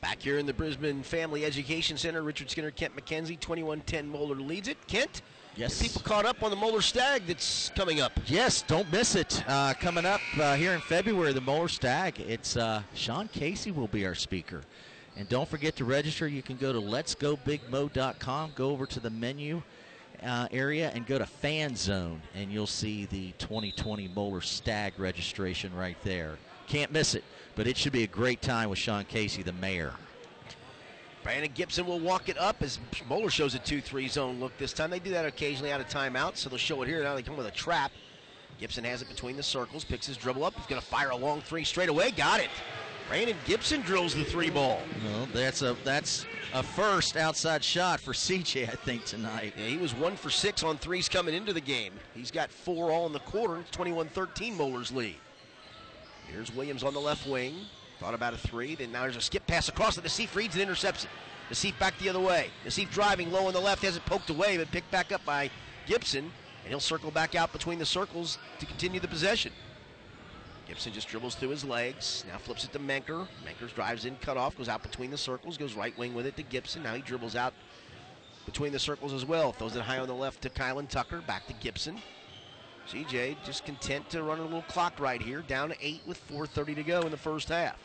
Back here in the Brisben Family Education Center, Richard Skinner, Kent McKenzie, 21-10 Moeller leads it. Kent, Yes. people caught up on the Moeller Stag that's coming up. Yes, don't miss it. Uh, coming up uh, here in February, the Moeller Stag. It's uh, Sean Casey will be our speaker. And don't forget to register. You can go to letsgobigmo.com, go over to the menu uh, area, and go to Fan Zone, and you'll see the 2020 Moeller Stag registration right there. Can't miss it. But it should be a great time with Sean Casey, the mayor. Brandon Gibson will walk it up as Moeller shows a 2-3 zone look this time. They do that occasionally out of timeout, so they'll show it here. Now they come with a trap. Gibson has it between the circles, picks his dribble up. He's going to fire a long three straight away. Got it. Brandon Gibson drills the three ball. Well, that's a that's a first outside shot for CJ, I think tonight. Yeah, he was one for six on threes coming into the game. He's got four all in the quarter. It's 21-13 Moeller's lead. Here's Williams on the left wing. Thought about a three. Then now there's a skip pass across it. Nassif reads and intercepts it. Nassif back the other way. Nassif driving low on the left. Has it poked away, but picked back up by Gibson. And he'll circle back out between the circles to continue the possession. Gibson just dribbles through his legs. Now flips it to Menker. Menker drives in, cut off, goes out between the circles, goes right wing with it to Gibson. Now he dribbles out between the circles as well. Throws it high on the left to Kylan Tucker. Back to Gibson. CJ just content to run a little clock right here. Down eight with 4.30 to go in the first half.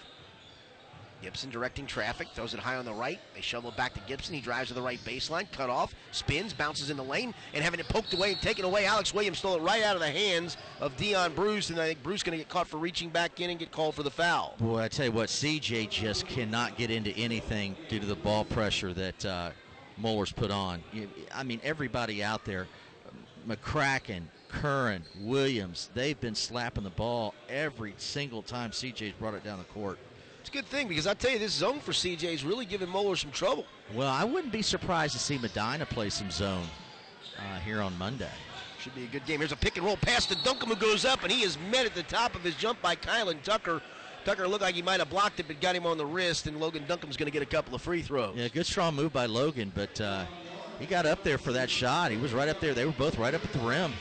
Gibson directing traffic, throws it high on the right. They shovel it back to Gibson. He drives to the right baseline, cut off, spins, bounces in the lane, and having it poked away and taken away. Alex Williams stole it right out of the hands of Dion Bruce, and I think Bruce going to get caught for reaching back in and get called for the foul. Boy, I tell you what, CJ just cannot get into anything due to the ball pressure that uh, Moeller's put on. I mean, everybody out there, McCracken, Curran, Williams, they've been slapping the ball every single time CJ's brought it down the court. A good thing because I tell you, this zone for CJ is really giving Moeller some trouble. Well, I wouldn't be surprised to see Medina play some zone uh, here on Monday. Should be a good game. Here's a pick and roll pass to Duncombe who goes up, and he is met at the top of his jump by Kylan Tucker. Tucker looked like he might have blocked it, but got him on the wrist, and Logan Duncombe's going to get a couple of free throws. Yeah, good strong move by Logan, but uh, he got up there for that shot. He was right up there. They were both right up at the rim.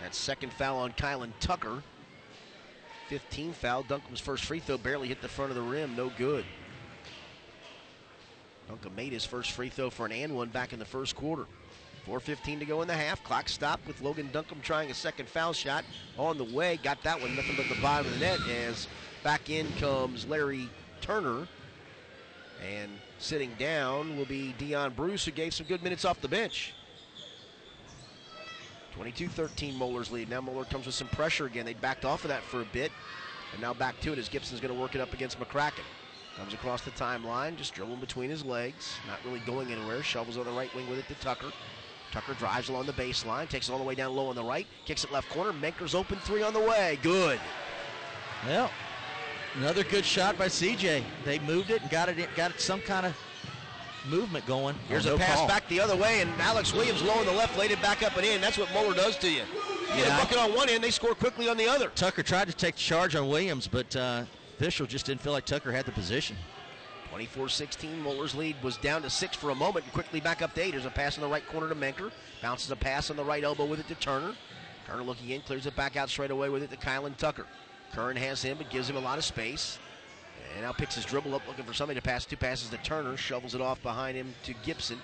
That second foul on Kylan Tucker. 15 foul. Duncombe's first free throw barely hit the front of the rim. No good. Duncombe made his first free throw for an and one back in the first quarter. 4.15 to go in the half. Clock stopped with Logan Duncombe trying a second foul shot on the way. Got that one, nothing but the bottom of the net as back in comes Larry Turner. And sitting down will be Dion Bruce, who gave some good minutes off the bench. 22-13 Moeller's lead. Now Moeller comes with some pressure again. They backed off of that for a bit. And now back to it as Gibson's going to work it up against McCracken. Comes across the timeline, just dribbling between his legs. Not really going anywhere. Shovels on the right wing with it to Tucker. Tucker drives along the baseline, takes it all the way down low on the right, kicks it left corner. Menker's open three on the way. Good. Well, another good shot by CJ. They moved it and got it got it some kind of movement going. Here's Oh, a pass call. back the other way, and Alex Williams low on the left, laid it back up and in. That's what Moeller does to you. You get a I- bucket on one end, they score quickly on the other. Tucker tried to take charge on Williams, but uh, official just didn't feel like Tucker had the position. 24-16, Moeller's lead was down to six for a moment and quickly back up to eight. There's a pass in the right corner to Menker. Bounces a pass on the right elbow with it to Turner. Turner looking in, clears it back out straight away with it to Kylan Tucker. Curran has him, but gives him a lot of space. And now picks his dribble up, looking for somebody to pass. Two passes to Turner, shovels it off behind him to Gibson.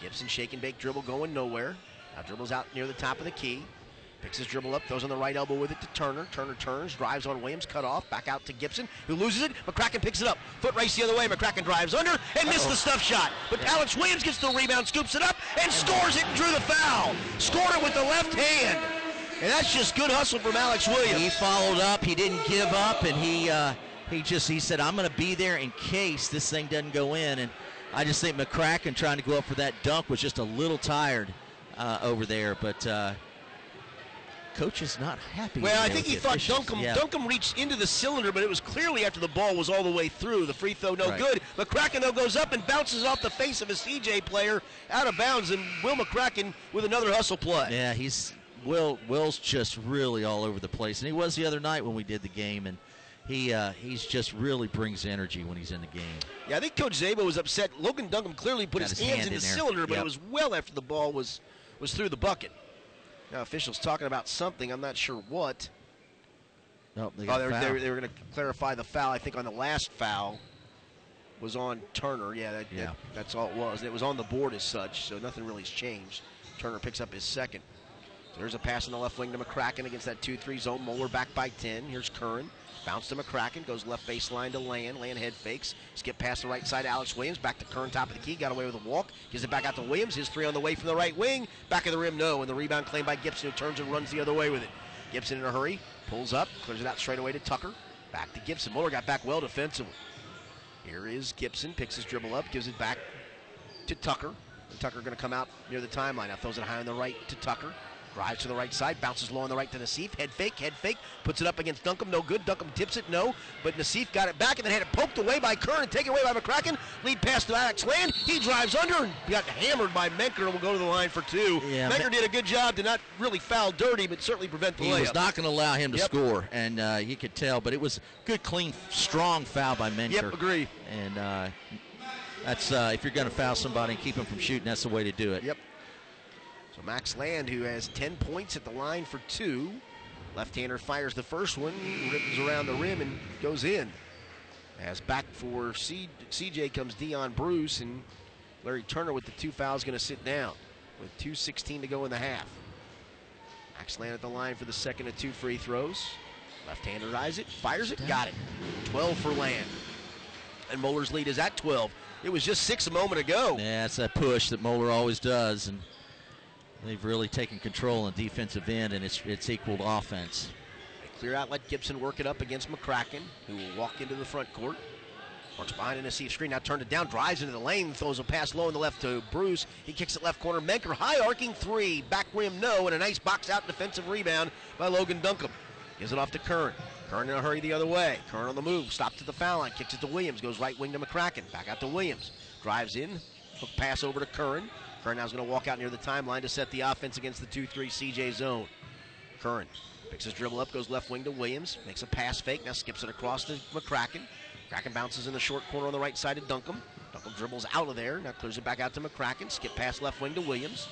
Gibson shake and bake dribble going nowhere. Now dribbles out near the top of the key. Picks his dribble up, throws on the right elbow with it to Turner. Turner turns, drives on Williams, cut off, back out to Gibson, who loses it. McCracken picks it up. Foot race the other way. McCracken drives under and missed the stuff shot. But Alex Williams gets the rebound, scoops it up, and scores it and drew the foul. Scored it with the left hand. And that's just good hustle from Alex Williams. He followed up. He didn't give up, and he uh, he just he said, "I'm going to be there in case this thing doesn't go in." And I just think McCracken trying to go up for that dunk was just a little tired uh, over there, but. Uh, Coach is not happy. Well, I think he thought. Duncombe, Yeah. Reached into the cylinder, but it was clearly after the ball was all the way through. The free throw no Right. good. McCracken, though, goes up and bounces off the face of a CJ player out of bounds, and Will McCracken with another hustle play. Yeah, he's Will. Will's just really all over the place, and he was the other night when we did the game, and he uh, he's just really brings energy when he's in the game. Yeah, I think Coach Szabo was upset. Logan Duncombe clearly put his, his hands hand in in the there. cylinder, but Yep. it was well after the ball was was through the bucket. Now officials talking about something. I'm not sure what. Oh, they Oh, got they were, foul. they were, they were going to clarify the foul. I think on the last foul was on Turner. Yeah, that, Yeah. that- that's all it was. It was on the board as such, so nothing really has changed. Turner picks up his second. So there's a pass in the left wing to McCracken against that 2-3 zone. Moeller back by 10. Here's Curran. Bounce to McCracken. Goes left baseline to Land. Land head fakes. Skip past the right side. Alex Williams back to Curran, top of the key. Got away with a walk. Gives it back out to Williams. His three on the way from the right wing. Back of the rim, no. And the rebound claimed by Gibson, who turns and runs the other way with it. Gibson in a hurry. Pulls up. Clears it out straight away to Tucker. Back to Gibson. Moeller got back well defensively. Here is Gibson. Picks his dribble up. Gives it back to Tucker. And Tucker going to come out near the timeline. Now throws it high on the right to Tucker. Drives to the right side, bounces low on the right to Nassif. Head fake, head fake, puts it up against Duncombe. No good. Duncombe tips it, no. But Nassif got it back and then had it poked away by Kerr and taken away by McCracken. Lead pass to Alex Land. He drives under and got hammered by Menker and will go to the line for two. Yeah, Menker Men- did a good job to not really foul dirty, but certainly prevent the He layup. was not going to allow him to Yep. score, and uh, you could tell. But it was good, clean, strong foul by Menker. Yep, agree. And uh, that's uh, if you're going to foul somebody and keep them from shooting, that's the way to do it. Yep. So Max Land, who has 10 points at the line for two. Left-hander fires the first one, rips around the rim and goes in. As back for C- CJ comes Dion Bruce, and Larry Turner with the two fouls going to sit down with 2.16 to go in the half. Max Land at the line for the second of two free throws. Left-hander eyes it, fires it, got it. 12 for Land. And Moeller's lead is at 12. It was just six a moment ago. Yeah, it's that push that Moeller always does, and they've really taken control on defensive end, and it's it's equaled offense. Clear out, let Gibson work it up against McCracken, who will walk into the front court. Works behind in a seat screen, now turned it down, drives into the lane, throws a pass low in the left to Bruce. He kicks it left corner. Menker, high arcing three, back rim no, and a nice box out defensive rebound by Logan Duncombe. Gives it off to Kern. Kern in a hurry the other way. Kern on the move, stops at the foul line, kicks it to Williams, goes right wing to McCracken, back out to Williams. Drives in, hook pass over to Curran. Curran going to walk out near the timeline to set the offense against the 2 3 CJ zone. Curran picks his dribble up, goes left wing to Williams, makes a pass fake, now skips it across to McCracken. McCracken bounces in the short corner on the right side to Duncombe. Duncombe dribbles out of there, now clears it back out to McCracken. Skip pass left wing to Williams.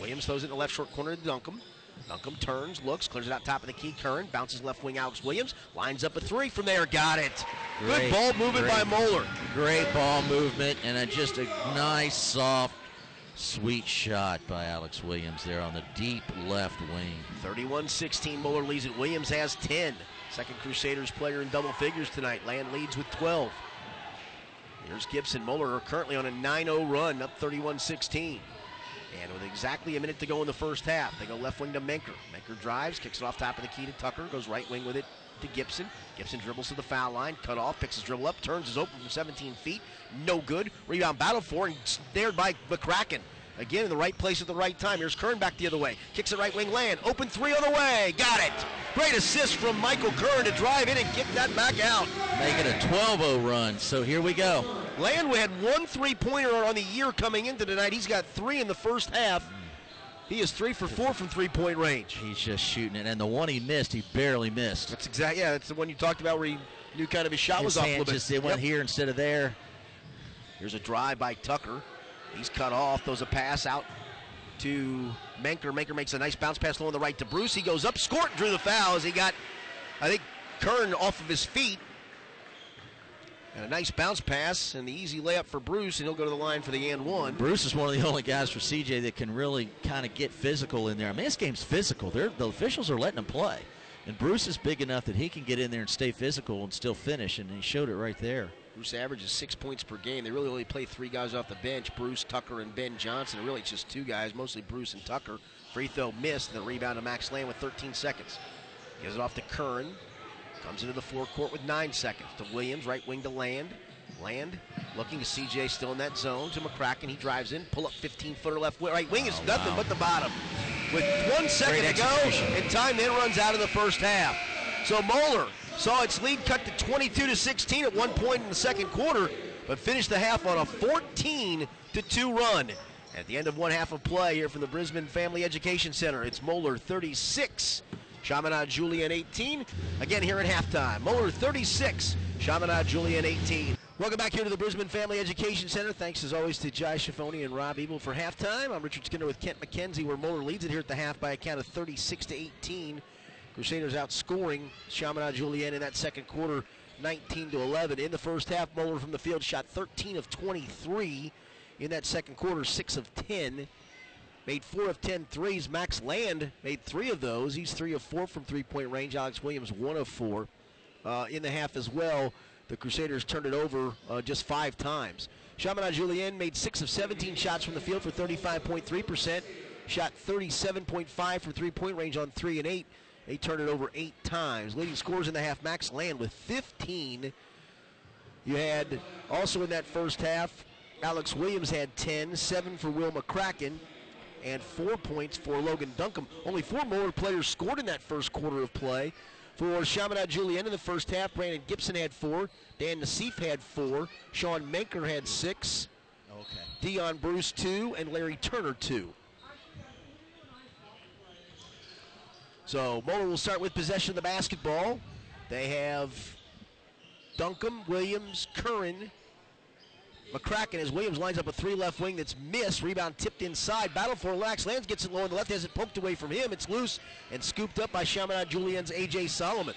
Williams throws it in the left short corner to Duncombe. Duncombe turns, looks, clears it out top of the key. Curran bounces left wing Alex Williams, lines up a three from there, got it. Great, Good ball movement by great. Moeller. Great ball movement, and a, just a nice, soft, sweet shot by Alex Williams there on the deep left wing. 31 16. Moeller leads it. Williams has 10. Second Crusaders player in double figures tonight. Land leads with 12. Here's Gibson. Moeller are currently on a 9 0 run, up 31 16. And with exactly a minute to go in the first half, they go left wing to Menker. Menker drives, kicks it off top of the key to Tucker, goes right wing with it to Gibson. Gibson dribbles to the foul line, cut off, picks his dribble up, turns is open from 17 feet. No good. Rebound battle for and snared by McCracken. Again in the right place at the right time. Here's Kern back the other way. Kicks it right wing land. Open three on the way. Got it. Great assist from Michael Kern to drive in and kick that back out. Making a 12 0 run, so here we go. Land We had one three pointer on the year coming into tonight. He's got three in the first half. He is three for four from three point range. He's just shooting it, and the one he missed, he barely missed. That's exactly yeah. That's the one you talked about where he knew kind of his shot was off a little bit. just it went Yep. here instead of there. Here's a drive by Tucker. He's cut off. Throws a pass out to Menker. Menker makes a nice bounce pass low on the right to Bruce. He goes up, scored, drew the foul as he got, I think, Kern off of his feet. And a nice bounce pass and the easy layup for Bruce, and he'll go to the line for the and one. Bruce is one of the only guys for CJ that can really kind of get physical in there. I mean, this game's physical. They're, the officials are letting him play. And Bruce is big enough that he can get in there and stay physical and still finish, and he showed it right there. Bruce averages six points per game. They really only play three guys off the bench Bruce, Tucker, and Ben Johnson. And really, it's just two guys, mostly Bruce and Tucker. Free throw missed, and the rebound to Max Land with 13 seconds. Gives it off to Kern. Comes into the forecourt with nine seconds. To Williams, right wing to Land. Land looking to CJ still in that zone. To McCracken, he drives in. Pull up 15 footer left right wing is Oh, nothing wow. but the bottom. With one second Great to go, and time then runs out of the first half. So Moeller saw its lead cut to 22 to 16 at one point in the second quarter, but finished the half on a 14 to 2 run. At the end of one half of play here from the Brisben Family Education Center, it's Moeller 36, Chaminade Julienne 18. Again here at halftime, Moeller 36, Chaminade Julienne 18. Welcome back here to the Brisben Family Education Center. Thanks as always to Jai Schifoni and Rob Ebel for halftime. I'm Richard Skinner with Kent McKenzie, where Moeller leads it here at the half by a count of 36 to 18. Crusaders outscoring Chaminade Julienne in that second quarter, 19 to 11. In the first half, Moeller from the field shot 13 of 23. In that second quarter, 6 of 10. Made 4 of 10 threes. Max Land made 3 of those. He's 3 of 4 from three point range. Alex Williams, 1 of 4. Uh, in the half as well, the Crusaders turned it over uh, just five times. Chaminade Julienne made 6 of 17 shots from the field for 35.3%. Shot 37.5 from three point range on 3 and 8. They turned it over eight times. Leading scores in the half, Max Land with 15. You had also in that first half, Alex Williams had 10, 7 for Will McCracken, and four points for Logan Duncombe. Only four more players scored in that first quarter of play. For Chaminade Julienne in the first half, Brandon Gibson had four, Dan Nassif had four, Sean Menker had six, Okay. Dion Bruce two, and Larry Turner two. So Moeller will start with possession of the basketball. They have Duncombe, Williams, Curran, McCracken as Williams lines up a three left wing that's missed. Rebound tipped inside. Battle for Lax. Lands gets it low on the left. Has it poked away from him. It's loose and scooped up by Chaminade Julienne's A.J. Solomon.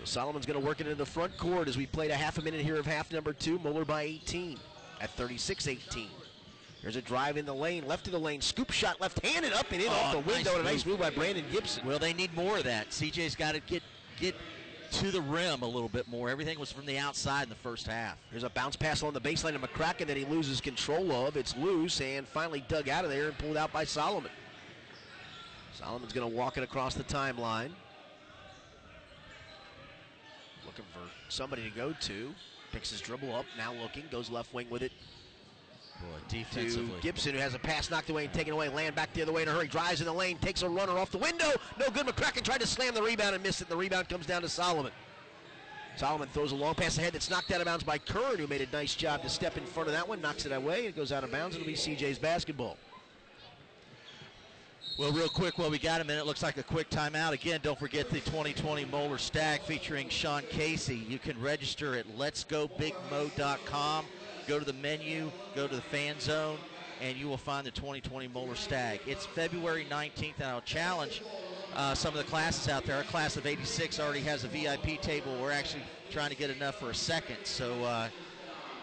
So Solomon's going to work it into the front court as we played a half a minute here of half number two. Moeller by 18 at 36-18. There's a drive in the lane, left of the lane, scoop shot left-handed up and in Oh, off the nice window. and a nice move. move by Brandon Gibson. Well, they need more of that. CJ's got to get get to the rim a little bit more. Everything was from the outside in the first half. There's a bounce pass on the baseline to McCracken that he loses control of. It's loose and finally dug out of there and pulled out by Solomon. Solomon's going to walk it across the timeline. Looking for somebody to go to. Picks his dribble up, now looking, goes left wing with it Boy, to defensively. Gibson, who has a pass knocked away and taken away. Land back the other way in a hurry. Drives in the lane, takes a runner off the window. No good. McCracken tried to slam the rebound and missed it. The rebound comes down to Solomon. Solomon throws a long pass ahead that's knocked out of bounds by Curran, who made a nice job to step in front of that one. Knocks it away. It goes out of bounds. It'll be CJ's basketball. Well, real quick, while we got a minute, it looks like a quick timeout. Again, don't forget the 2020 Moeller Stag featuring Sean Casey. You can register at letsgobigmo.com. Go to the menu, go to the fan zone, and you will find the 2020 Moeller Stag. It's February 19th, and I'll challenge uh, some of the classes out there. Our class of 86 already has a VIP table. We're actually trying to get enough for a second. So uh,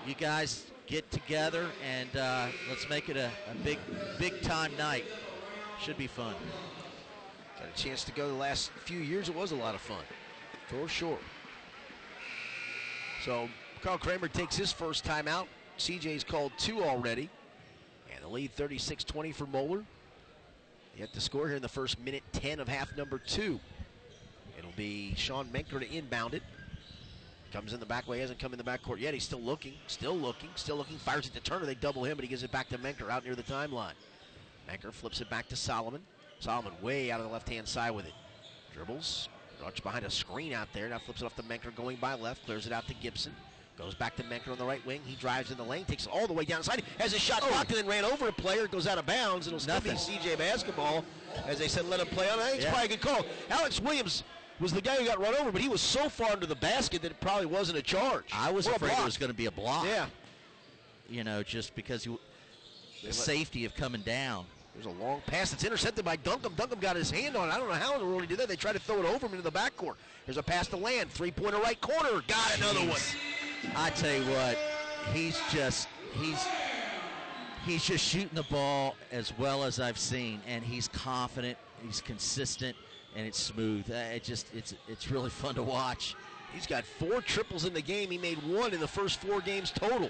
you guys get together and uh, let's make it a, a big, big time night. Should be fun. Got a chance to go the last few years. It was a lot of fun, for sure. So Carl Kremer takes his first timeout. CJ's called two already. And the lead 36-20 for Moeller. Yet to score here in the first minute 10 of half number two. It'll be Sean Menker to inbound it. Comes in the back way, hasn't come in the back court yet. He's still looking, still looking, still looking. Fires it to Turner. They double him, but he gives it back to Menker out near the timeline. Menker flips it back to Solomon. Solomon way out of the left-hand side with it. Dribbles, runs behind a screen out there. Now flips it off to Menker going by left. Clears it out to Gibson. Goes back to Menker on the right wing. He drives in the lane, takes it all the way down the side. Has a shot oh. blocked and then ran over a player. It goes out of bounds. It'll still Nothing. be CJ basketball. As they said, let him play oh, on. I think it's Yeah. probably a good call. Alex Williams was the guy who got run over, but he was so far under the basket that it probably wasn't a charge. I was Or afraid it was going to be a block. Yeah. You know, just because They the let- safety of coming down. There's a long pass. It's intercepted by Duncombe. Duncombe got his hand on it. I don't know how in the world he did that. They tried to throw it over him into the backcourt. There's a pass to land. Three-pointer right corner. Got another one. I tell you what, he's just he's he's just shooting the ball as well as I've seen, and he's confident, he's consistent, and it's smooth. Uh, It just it's it's really fun to watch. He's got four triples in the game. He made one in the first four games total.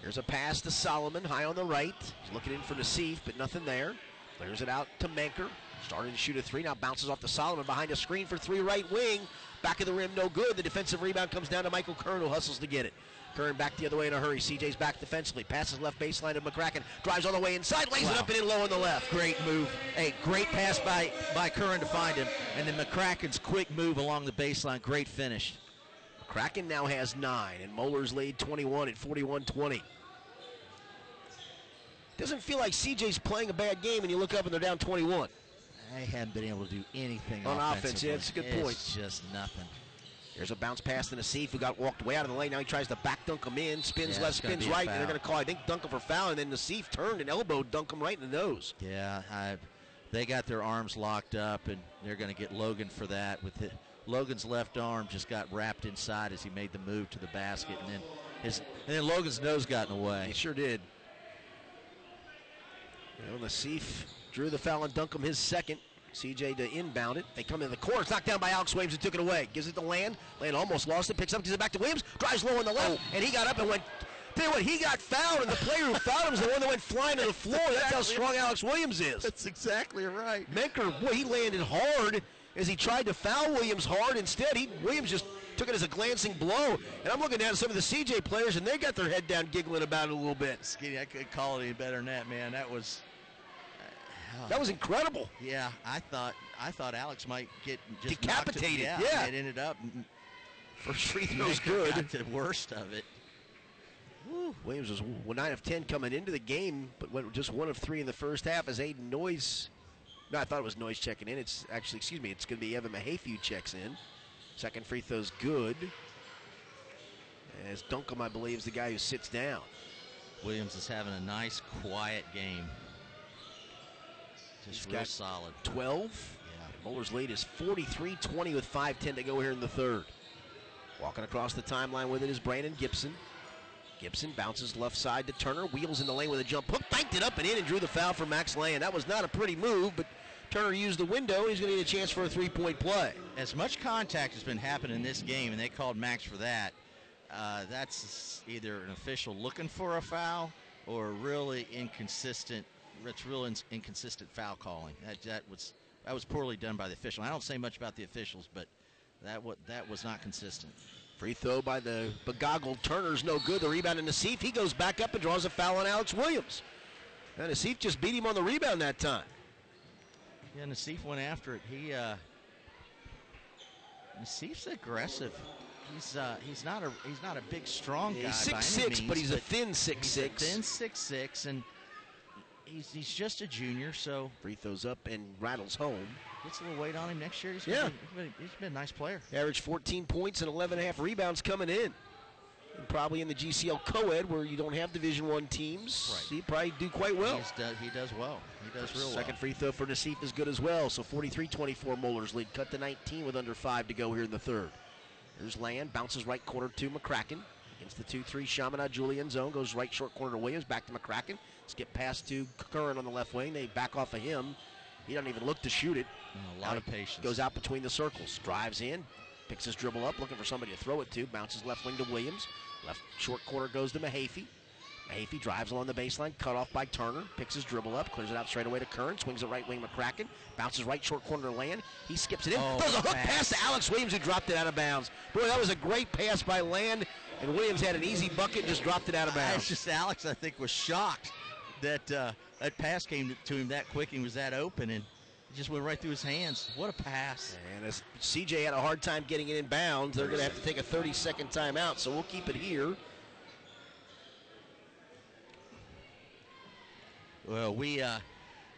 Here's a pass to Solomon, high on the right. He's looking in for Nassif, but nothing there. Clears it out to Menker. Starting to shoot a three, now bounces off the Solomon behind a screen for three right wing. Back of the rim, no good. The defensive rebound comes down to Michael Kern, who hustles to get it. Kern back the other way in a hurry. CJ's back defensively. Passes left baseline to McCracken. Drives all the way inside, lays it up and in low on the left. Great move. Hey, great pass by by Curran to find him, and then McCracken's quick move along the baseline. Great finish. McCracken now has nine, and Moeller's lead 21 at 41 20. Doesn't feel like CJ's playing a bad game, and you look up and they're down 21. They haven't been able to do anything On offense, yeah, it's a good It's point. just nothing. There's a bounce pass to Nassif, who got walked way out of the lane. Now he tries to back Duncombe in, spins Yeah, left, spins right, and they're going to call, I think, Duncombe for foul. And then Nassif turned and elbowed Duncombe right in the nose. Yeah, I, they got their arms locked up, and they're going to get Logan for that. With the, Logan's left arm just got wrapped inside as he made the move to the basket, and then his and then Logan's nose got in the way. He sure did. You know, Nassif drew the foul on Duncombe, his second. CJ to inbound it. They come in the corner. It's knocked down by Alex Williams and took it away. Gives it to Land. Land almost lost it. Picks up, gives it back to Williams. Drives low on the left. Oh. And he got up and went. Tell you what, he got fouled, and the player who fouled him is the one that went flying to the floor. That's how strong Alex Williams is. That's exactly right. Menker, boy, he landed hard as he tried to foul Williams hard. Instead, he Williams just took it as a glancing blow. And I'm looking down at some of the CJ players, and they got their head down, giggling about it a little bit. Skinny, I couldn't call it any better than that, man. That was that was incredible. Yeah, I thought I thought Alex might get just decapitated. yeah, yeah, it ended up first free throw's good. Got the worst of it. Woo. Williams was nine of ten coming into the game, but went just one of three in the first half as Aiden Noyes. No, I thought it was Noyes checking in. It's actually, excuse me, it's going to be Evan Mahaffey who checks in. Second free throw's good. As Duncombe, I believe, is the guy who sits down. Williams is having a nice, quiet game. Just He's real solid. 12. Yeah. Moeller's lead is 43-20 with 5:10 to go here in the third. Walking across the timeline with it is Brandon Gibson. Gibson bounces left side to Turner, wheels in the lane with a jump hook, banked it up and in, and drew the foul for Max Land. That was not a pretty move, but Turner used the window. He's going to need a chance for a three-point play. As much contact has been happening in this game, and they called Max for that. Uh, that's either an official looking for a foul or a really inconsistent. It's real in- inconsistent foul calling. That, that was that was poorly done by the official. I don't say much about the officials, but that what that was not consistent. Free throw by the begoggled Turner's no good. The rebound in Nassif. He goes back up and draws a foul on Alex Williams. And Nassif just beat him on the rebound that time. Yeah, Nassif went after it. He uh, Nassif's aggressive. He's uh, he's not a he's not a big strong guy. He's six six, means, but he's a thin six he's a six. thin six six, and he's he's just a junior, so Free throws up and rattles home. gets a little weight on him next year. He's Yeah. been, he's been a nice player. Average 14 points and 11 and a half rebounds coming in. And probably in the GCL co-ed where you don't have Division One teams, Right. he probably do quite well. Do, he does well. He does real Second well. free throw for Nassif is good as well. So 43-24 Moeller's lead. Cut to 19 with under five to go here in the third. There's Land, bounces right corner to McCracken. Against the 2-3 Chaminade Julienne zone. Goes right short corner to Williams. Back to McCracken. Skip pass to Curran on the left wing. They back off of him. He doesn't even look to shoot it. And a lot Out of patience. Goes out between the circles. Drives in. Picks his dribble up. Looking for somebody to throw it to. Bounces left wing to Williams. Left short corner goes to Mahaffey. Mahaffey drives along the baseline, cut off by Turner, picks his dribble up, clears it out straight away to Curran, swings it right wing McCracken, bounces right short corner to Land. He skips it in, Oh, throws a hook pass. pass to Alex Williams who dropped it out of bounds. Boy, that was a great pass by Land, and Williams had an easy bucket and just dropped it out of It's bounds. just Alex, I think, was shocked that uh, that pass came to him that quick and was that open, and it just went right through his hands. What a pass! And as CJ had a hard time getting it in bounds, they're going to have to take a 30 second timeout, so we'll keep it here. Well, we uh,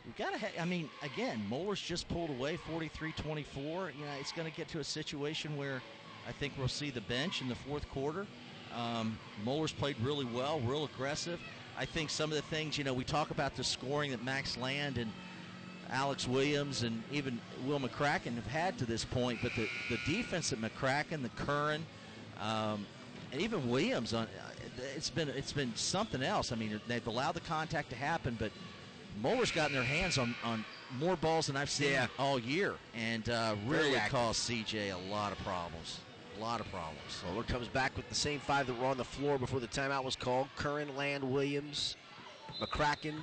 we gotta. Ha- I mean, again, Moeller's just pulled away, 43-24. You know, it's going to get to a situation where I think we'll see the bench in the fourth quarter. Um, Moeller's played really well, real aggressive. I think some of the things, you know, we talk about the scoring that Max Land and Alex Williams and even Will McCracken have had to this point, but the, the defense at McCracken, the Curran, um, and even Williams on it's been it's been something else. I mean, they've allowed the contact to happen, but Moeller's gotten their hands on, on more balls than I've seen Yeah. all year, and uh, really caused CJ a lot of problems. A lot of problems. Moeller comes back with the same five that were on the floor before the timeout was called. Curran, Land, Williams, McCracken,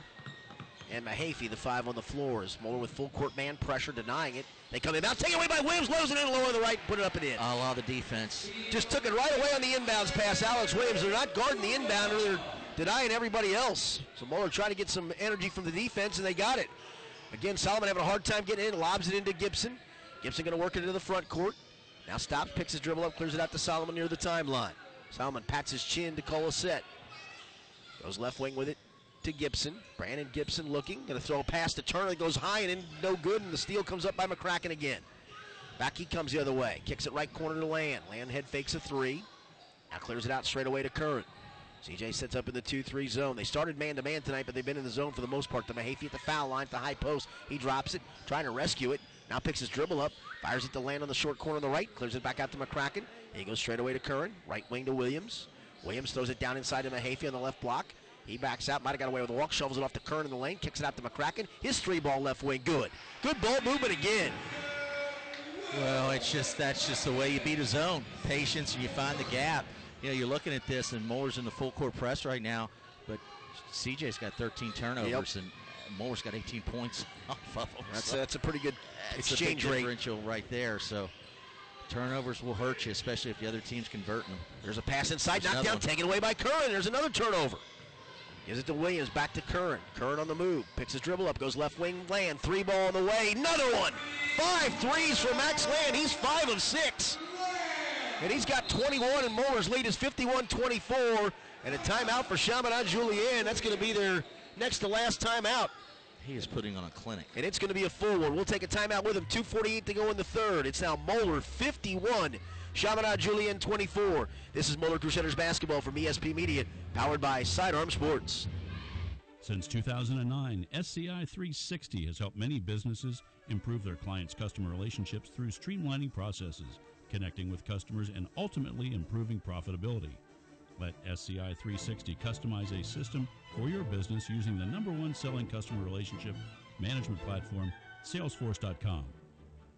and Mahaffey, the five on the floors. Moeller with full court man pressure, denying it. They come in, now taken away by Williams, lows it in low on the right, put it up and in. A lot of the defense. Just took it right away on the inbounds pass. Alex Williams, they're not guarding the inbounder, they're denying everybody else. So Moeller trying to get some energy from the defense, and they got it. Again, Solomon having a hard time getting in, lobs it into Gibson. Gibson going to work it into the front court. Now stops, picks his dribble up, clears it out to Solomon near the timeline. Solomon pats his chin to set. Goes left wing with it to Gibson. Brandon Gibson looking, going to throw a pass to Turner that goes high and in, no good, and the steal comes up by McCracken again. Back he comes the other way. Kicks it right corner to Land. Land head fakes a three. Now clears it out straight away to Curran. CJ sets up in the 2 3 zone. They started man to man tonight, but they've been in the zone for the most part. The Mahaffey at the foul line, at the high post. He drops it, trying to rescue it. Now picks his dribble up, fires it to land on the short corner on the right, clears it back out to McCracken. He goes straight away to Curran, right wing to Williams. Williams throws it down inside to Mahaffey on the left block. He backs out, might have got away with a walk, shovels it off to Curran in the lane, kicks it out to McCracken. His three ball left wing, good. Good ball movement again. Well, it's just that's just the way you beat a zone. Patience, and you find the gap. You know, you're looking at this, and Moeller's in the full court press right now, but CJ's got 13 turnovers, Yep. and Moeller's got 18 points off of them. That's, So that's a pretty good it's a big exchange rate. differential right there. So turnovers will hurt you, especially if the other team's converting them. There's a pass inside, knocked down, taken away by Curran. There's another turnover. Gives it to Williams, back to Curran. Curran on the move, picks his dribble up, goes left wing, Land, three ball on the way, another one. Five threes for Max Land. He's five of six. And he's got 21, and Moeller's lead is 51-24. And a timeout for Chaminade Julienne. That's going to be their next to last timeout. He is putting on a clinic. And it's going to be a full one. We'll take a timeout with him. 2.48 to go in the third. It's now Moeller 51, Chaminade Julienne 24. This is Moeller Crusaders basketball from ESP Media, powered by Sidearm Sports. Since 2009, SCI 360 has helped many businesses improve their clients' customer relationships through streamlining processes, connecting with customers, and ultimately improving profitability. Let SCI 360 customize a system for your business using the number one selling customer relationship management platform, Salesforce.com.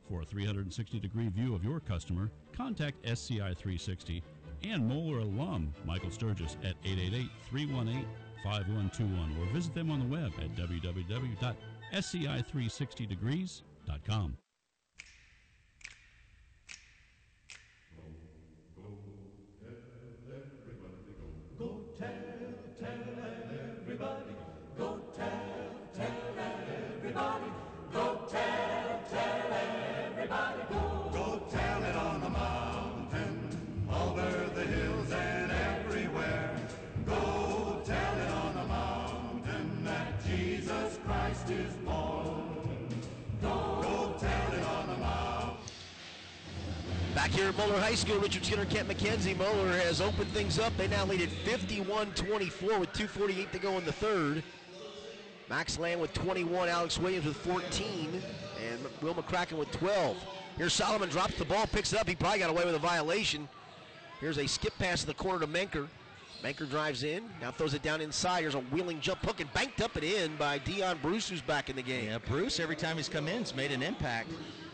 For a 360 degree view of your customer, contact SCI 360 and Moeller alum Michael Sturgis at 888 318 5121 or visit them on the web at www.sci360degrees.com. here at Moeller High School, Richard Skinner, Kent McKenzie. Moeller has opened things up. They now lead at 51-24 with 2.48 to go in the third. Max Land with 21, Alex Williams with 14, and Will McCracken with 12. Here Solomon drops the ball, picks it up. He probably got away with a violation. Here's a skip pass to the corner to Menker. Menker drives in, now throws it down inside. Here's a wheeling jump hook and banked up and in by Dion Bruce, who's back in the game. Yeah, Bruce, every time he's come in, has made an impact.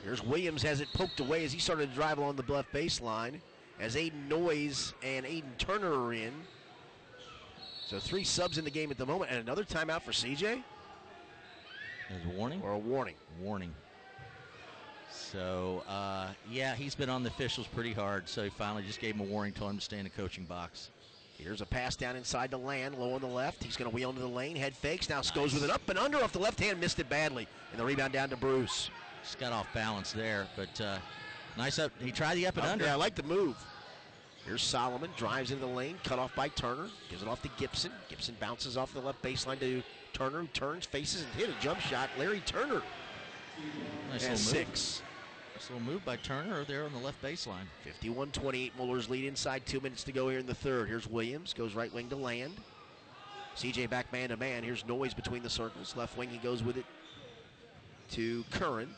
Here's Williams has it poked away as he started to drive along the left baseline. As Aiden Noyes and Aiden Turner are in. So three subs in the game at the moment, and another timeout for CJ Is a warning? or a warning. Warning. So, uh, yeah, he's been on the officials pretty hard, so he finally just gave him a warning, told him to stay in the coaching box. Here's a pass down inside the land, low on the left. He's going to wheel into the lane, head fakes. Now goes with it up and under off the left hand, missed it badly, and the rebound down to Bruce. Just got off balance there, but uh, nice up. He tried the up and under. Yeah, I like the move. Here's Solomon, drives into the lane, cut off by Turner, gives it off to Gibson. Gibson bounces off the left baseline to Turner, who turns, faces, and hit a jump shot. Larry Turner nice and six. Nice little move by Turner there on the left baseline. 51-28, Moeller's lead inside. Two minutes to go here in the third. Here's Williams, goes right wing to land. CJ back man to man. Here's Noyes between the circles. Left wing, he goes with it to Curran.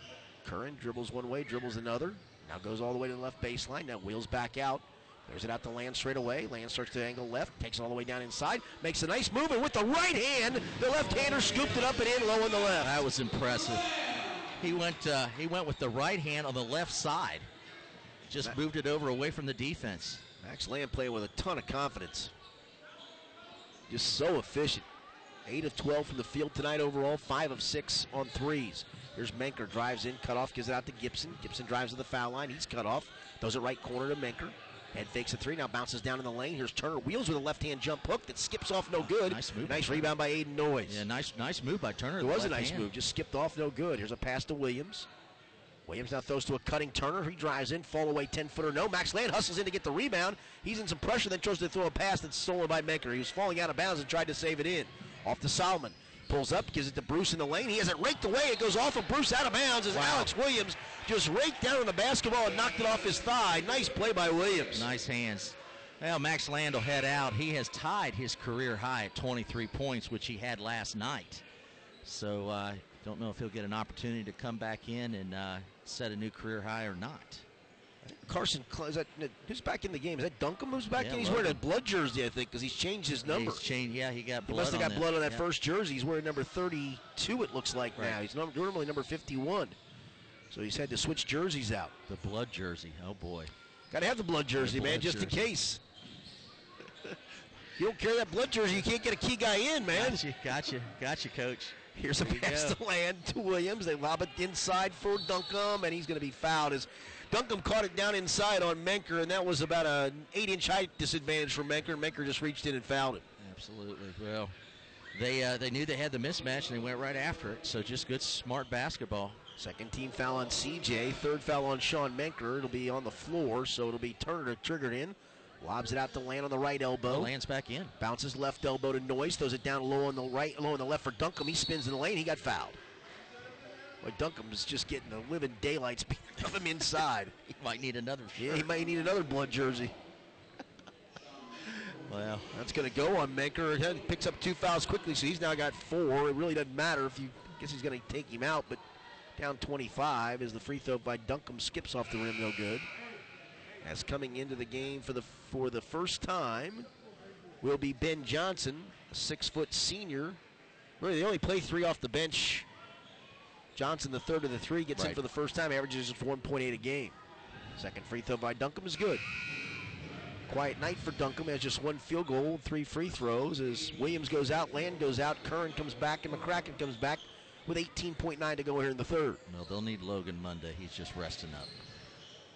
Curran dribbles one way, dribbles another. Now goes all the way to the left baseline. Now wheels back out. There's it out to Land straight away. Land starts to angle left, takes it all the way down inside, makes a nice move, and with the right hand, the left-hander scooped it up and in low on the left. That was impressive. He went. Uh, he went with the right hand on the left side. Just That- moved it over away from the defense. Max Land playing with a ton of confidence. Just so efficient. 8 of 12 from the field tonight overall, 5 of 6 on threes. Here's Menker, drives in, cut off, gives it out to Gibson. Gibson drives to the foul line, he's cut off. Throws it right corner to Menker. Head fakes a three, now bounces down in the lane. Here's Turner, wheels with a left hand jump hook that skips off no good. Nice move. Nice rebound by Aiden Noyes. Yeah, nice, nice move by Turner. It was a nice hand. move, just skipped off no good. Here's a pass to Williams. Williams now throws to a cutting Turner. He drives in, fall away 10 footer. No, Max Land hustles in to get the rebound. He's in some pressure, then tries to throw a pass that's stolen by Menker. He was falling out of bounds and tried to save it in. Off to Solomon. Pulls up, gives it to Bruce in the lane. He has it raked away. It goes off of Bruce out of bounds as Wow. Alex Williams just raked down on the basketball and knocked it off his thigh. Nice play by Williams. Nice hands. Well, Max Land will head out. He has tied his career high at 23 points, which he had last night. So uh, don't know if he'll get an opportunity to come back in and uh, set a new career high or not. Carson, is that who's back in the game? Is that Duncombe who's back Yeah, in? He's Logan. wearing a blood jersey, I think, because he's changed his number. he's changed- yeah, he got He blood must have got blood on that Yeah. first jersey. He's wearing number 32. It looks like now. He's normally number 51, so he's had to switch jerseys out. The blood jersey. Oh boy. Got to have the blood jersey, The man, blood just in case. you don't carry that blood jersey, you can't get a key guy in, man. Gotcha, gotcha, gotcha, coach. Here's a There you pass to land to Williams. They lob it inside for Duncombe, and he's going to be fouled. As Duncombe caught it down inside on Menker, and that was about an eight-inch height disadvantage for Menker. and Menker just reached in and fouled it. Absolutely. Well, they uh, they knew they had the mismatch and they went right after it. So just good, smart basketball. Second team foul on CJ. Third foul on Sean Menker. It'll be on the floor, so it'll be Turner triggered in. Lobs it out to land on the right elbow. Lands back in. Bounces left elbow to Noyes. Throws it down low on the right, low on the left for Duncombe. He spins in the lane. He got fouled. Boy, Duncombe's just getting the living daylights beat of him inside. He might need another shirt. Yeah, he might need another blood jersey. Well, That's going to go on Menker. He picks up two fouls quickly, so he's now got four. It really doesn't matter if you I guess he's going to take him out, but down 25 is the free throw by Duncombe skips off the rim, no good. As coming into the game for the for the first time will be Ben Johnson, a six foot senior. Really, they only play three off the bench. Johnson, the third of the three, gets in for the first time, averages just 1.8 a game. Second free throw by Duncombe is good. Quiet night for Duncombe. Has just one field goal, three free throws. As Williams goes out, Land goes out, Curran comes back, and McCracken comes back with 18.9 to go here in the third. no, they'll need Logan Monday. He's just resting up.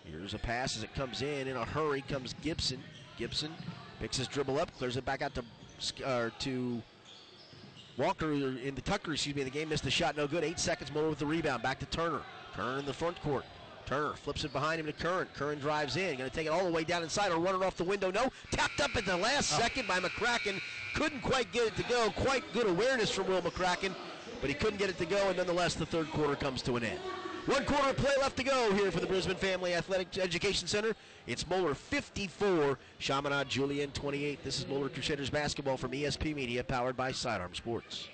Here's a pass as it comes in. In a hurry comes Gibson. Gibson picks his dribble up, clears it back out to uh, to Walker in the Tucker. Excuse me. The game missed the shot. No good. Eight seconds. Moeller with the rebound. Back to Turner. Turner in the front court. Turner flips it behind him to Curran. Curran drives in. Going to take it all the way down inside or run it off the window. No. Tapped up at the last oh. second by McCracken. Couldn't quite get it to go. Quite good awareness from Will McCracken, but he couldn't get it to go. And nonetheless, the third quarter comes to an end. One quarter play left to go here for the Brisben Family Athletic Education Center. It's Moeller 54, Chaminade Julienne 28. This is Moeller Crusaders basketball from ESP Media, powered by Sidearm Sports.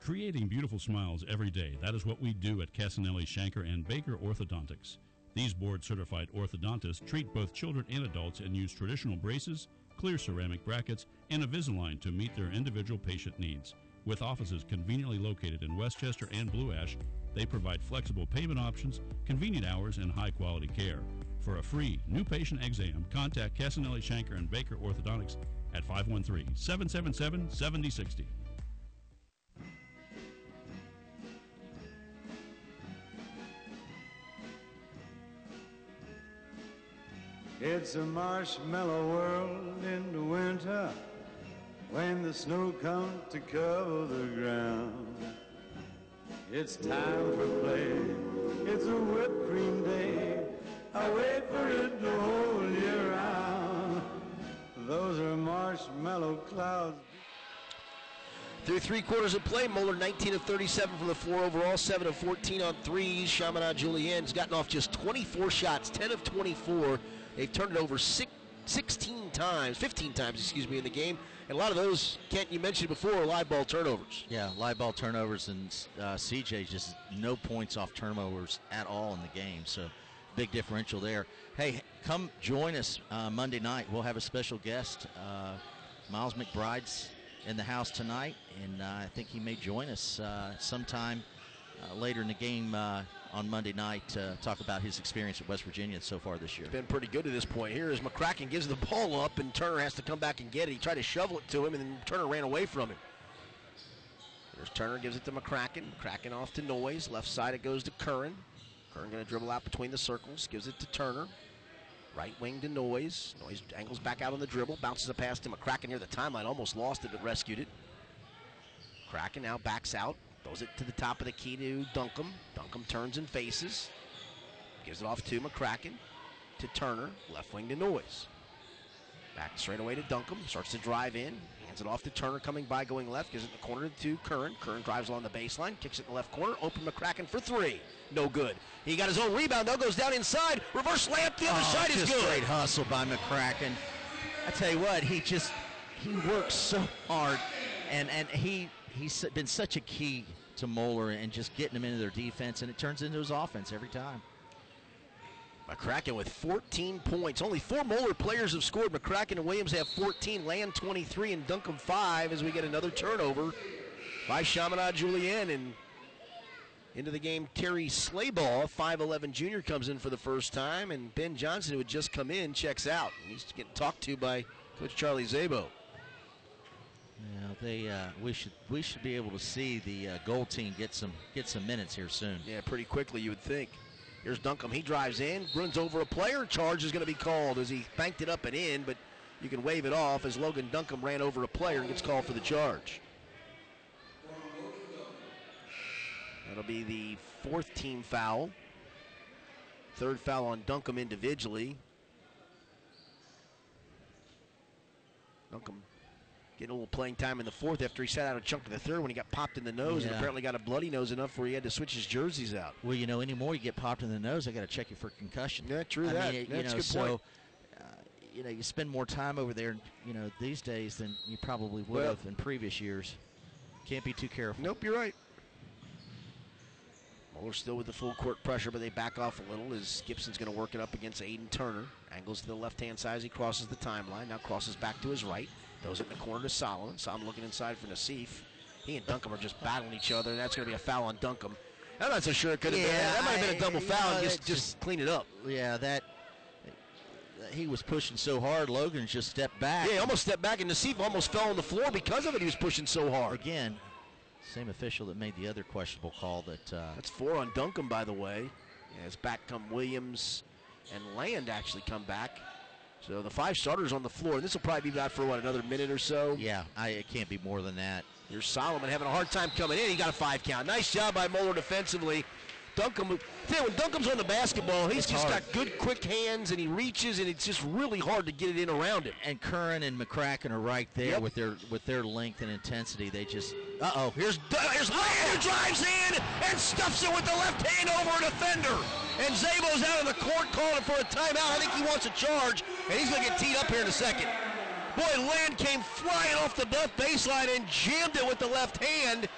Creating beautiful smiles every day. That is what we do at Casanelli, Shanker, and Baker Orthodontics. These board certified orthodontists treat both children and adults and use traditional braces, clear ceramic brackets, and Invisalign to meet their individual patient needs. With offices conveniently located in Westchester and Blue Ash, they provide flexible payment options, convenient hours, and high quality care. For a free new patient exam, contact Casanelli, Shanker, and Baker Orthodontics at 513 777 7060. It's a marshmallow world in the winter when the snow comes to cover the ground. It's time for play. It's a whipped cream day. I wait for it the whole year round. Those are marshmallow clouds. Through three quarters of play, Moeller 19 of 37 from the floor overall, 7 of 14 on threes. Chaminade Julienne's gotten off just 24 shots, 10 of 24. They've turned it over six, 16 times, 15 times, excuse me, in the game. And a lot of those, Kent, you mentioned before, live ball turnovers. Yeah, live ball turnovers and uh, CJ just no points off turnovers at all in the game. So big differential there. Hey, come join us uh, Monday night. We'll have a special guest. Uh, Miles McBride's in the house tonight, and uh, I think he may join us uh, sometime uh, later in the game on Monday night to talk about his experience at West Virginia so far this year. Been pretty good to this point. Here is McCracken gives the ball up, and Turner has to come back and get it. He tried to shovel it to him, and then Turner ran away from him. There's Turner gives it to McCracken. McCracken off to Noyes. Left side it goes to Curran. Curran going to dribble out between the circles. Gives it to Turner. Right wing to Noyes. Noyes angles back out on the dribble. Bounces a pass to McCracken near the timeline. Almost lost it, but rescued it. Kraken now backs out. Throws it to the top of the key to Duncombe. Duncombe turns and faces. Gives it off to McCracken. To Turner. Left wing to Noyes. Back straight away to Duncombe. Starts to drive in. Hands it off to Turner coming by, going left. Gives it in the corner to Curran. Curran drives along the baseline. Kicks it in the left corner. Open McCracken for three. No good. He got his own rebound, though. Goes down inside. Reverse layup. The other Oh, side is good. Great hustle by McCracken. I tell you what, he just he works so hard, and and he he's been such a key to Moeller and just getting them into their defense, and it turns into his offense every time. McCracken with 14 points. Only four Moeller players have scored. McCracken and Williams have 14, Land 23, and Duncombe 5 as we get another turnover by Chaminade Julienne. And into the game, Terry Slaybaugh, 5'11 junior, comes in for the first time. And Ben Johnson, who had just come in, checks out. And he's getting talked to by Coach Charlie Szabo. Yeah, they uh, we should we should be able to see the uh, gold team get some get some minutes here soon. Yeah, pretty quickly, you would think. Here's Duncombe. He drives in, runs over a player. Charge is going to be called as he banked it up and in, but you can wave it off as Logan Duncombe ran over a player and gets called for the charge. That'll be the fourth team foul. Third foul on Duncombe individually. Duncombe getting a little playing time in the fourth after he sat out a chunk of the third when he got popped in the nose and apparently got a bloody nose enough where he had to switch his jerseys out. Well, you know, anymore you get popped in the nose, I got to check you for concussion. Yeah, true I that. Mean, That's know, good so point. uh, you know, you spend more time over there, you know, these days than you probably would Well- have in previous years. Can't be too careful. Nope, you're right. Moeller still with the full court pressure, but they back off a little as Gibson's going to work it up against Aiden Turner. Angles to the left hand side as he crosses the timeline. Now crosses back to his right. Throws it in the corner to Solomon. Solomon looking inside for Nassif. He and Duncombe are just battling each other. That's going to be a foul on Duncombe. I'm not so sure it could have been. That might have been a double you foul. know, and just, just clean it up. Yeah, that he was pushing so hard. Logan just stepped back. Yeah, he almost stepped back, and Nassif almost fell on the floor because of it. He was pushing so hard. Again, same official that made the other questionable call that. Uh, That's four on Duncombe, by the way. As back come Williams and Land actually come back. So the five starters on the floor. This will probably be about for what another minute or so. yeah, I, it can't be more than that. Here's Solomon having a hard time coming in. He got a five count. Nice job by Moeller defensively. Duncombe, when Duncombe's on the basketball, he's It's just hard. got good, quick hands, and he reaches, and it's just really hard to get it in around him. And Curran and McCracken are right there Yep. with their with their length and intensity. They just. Uh oh. Here's here's who drives in and stuffs it with the left hand over a defender. And Szabo's out of the court calling for a timeout. I think he wants a charge, and he's going to get teed up here in a second. Boy, Land came flying off the left baseline and jammed it with the left hand.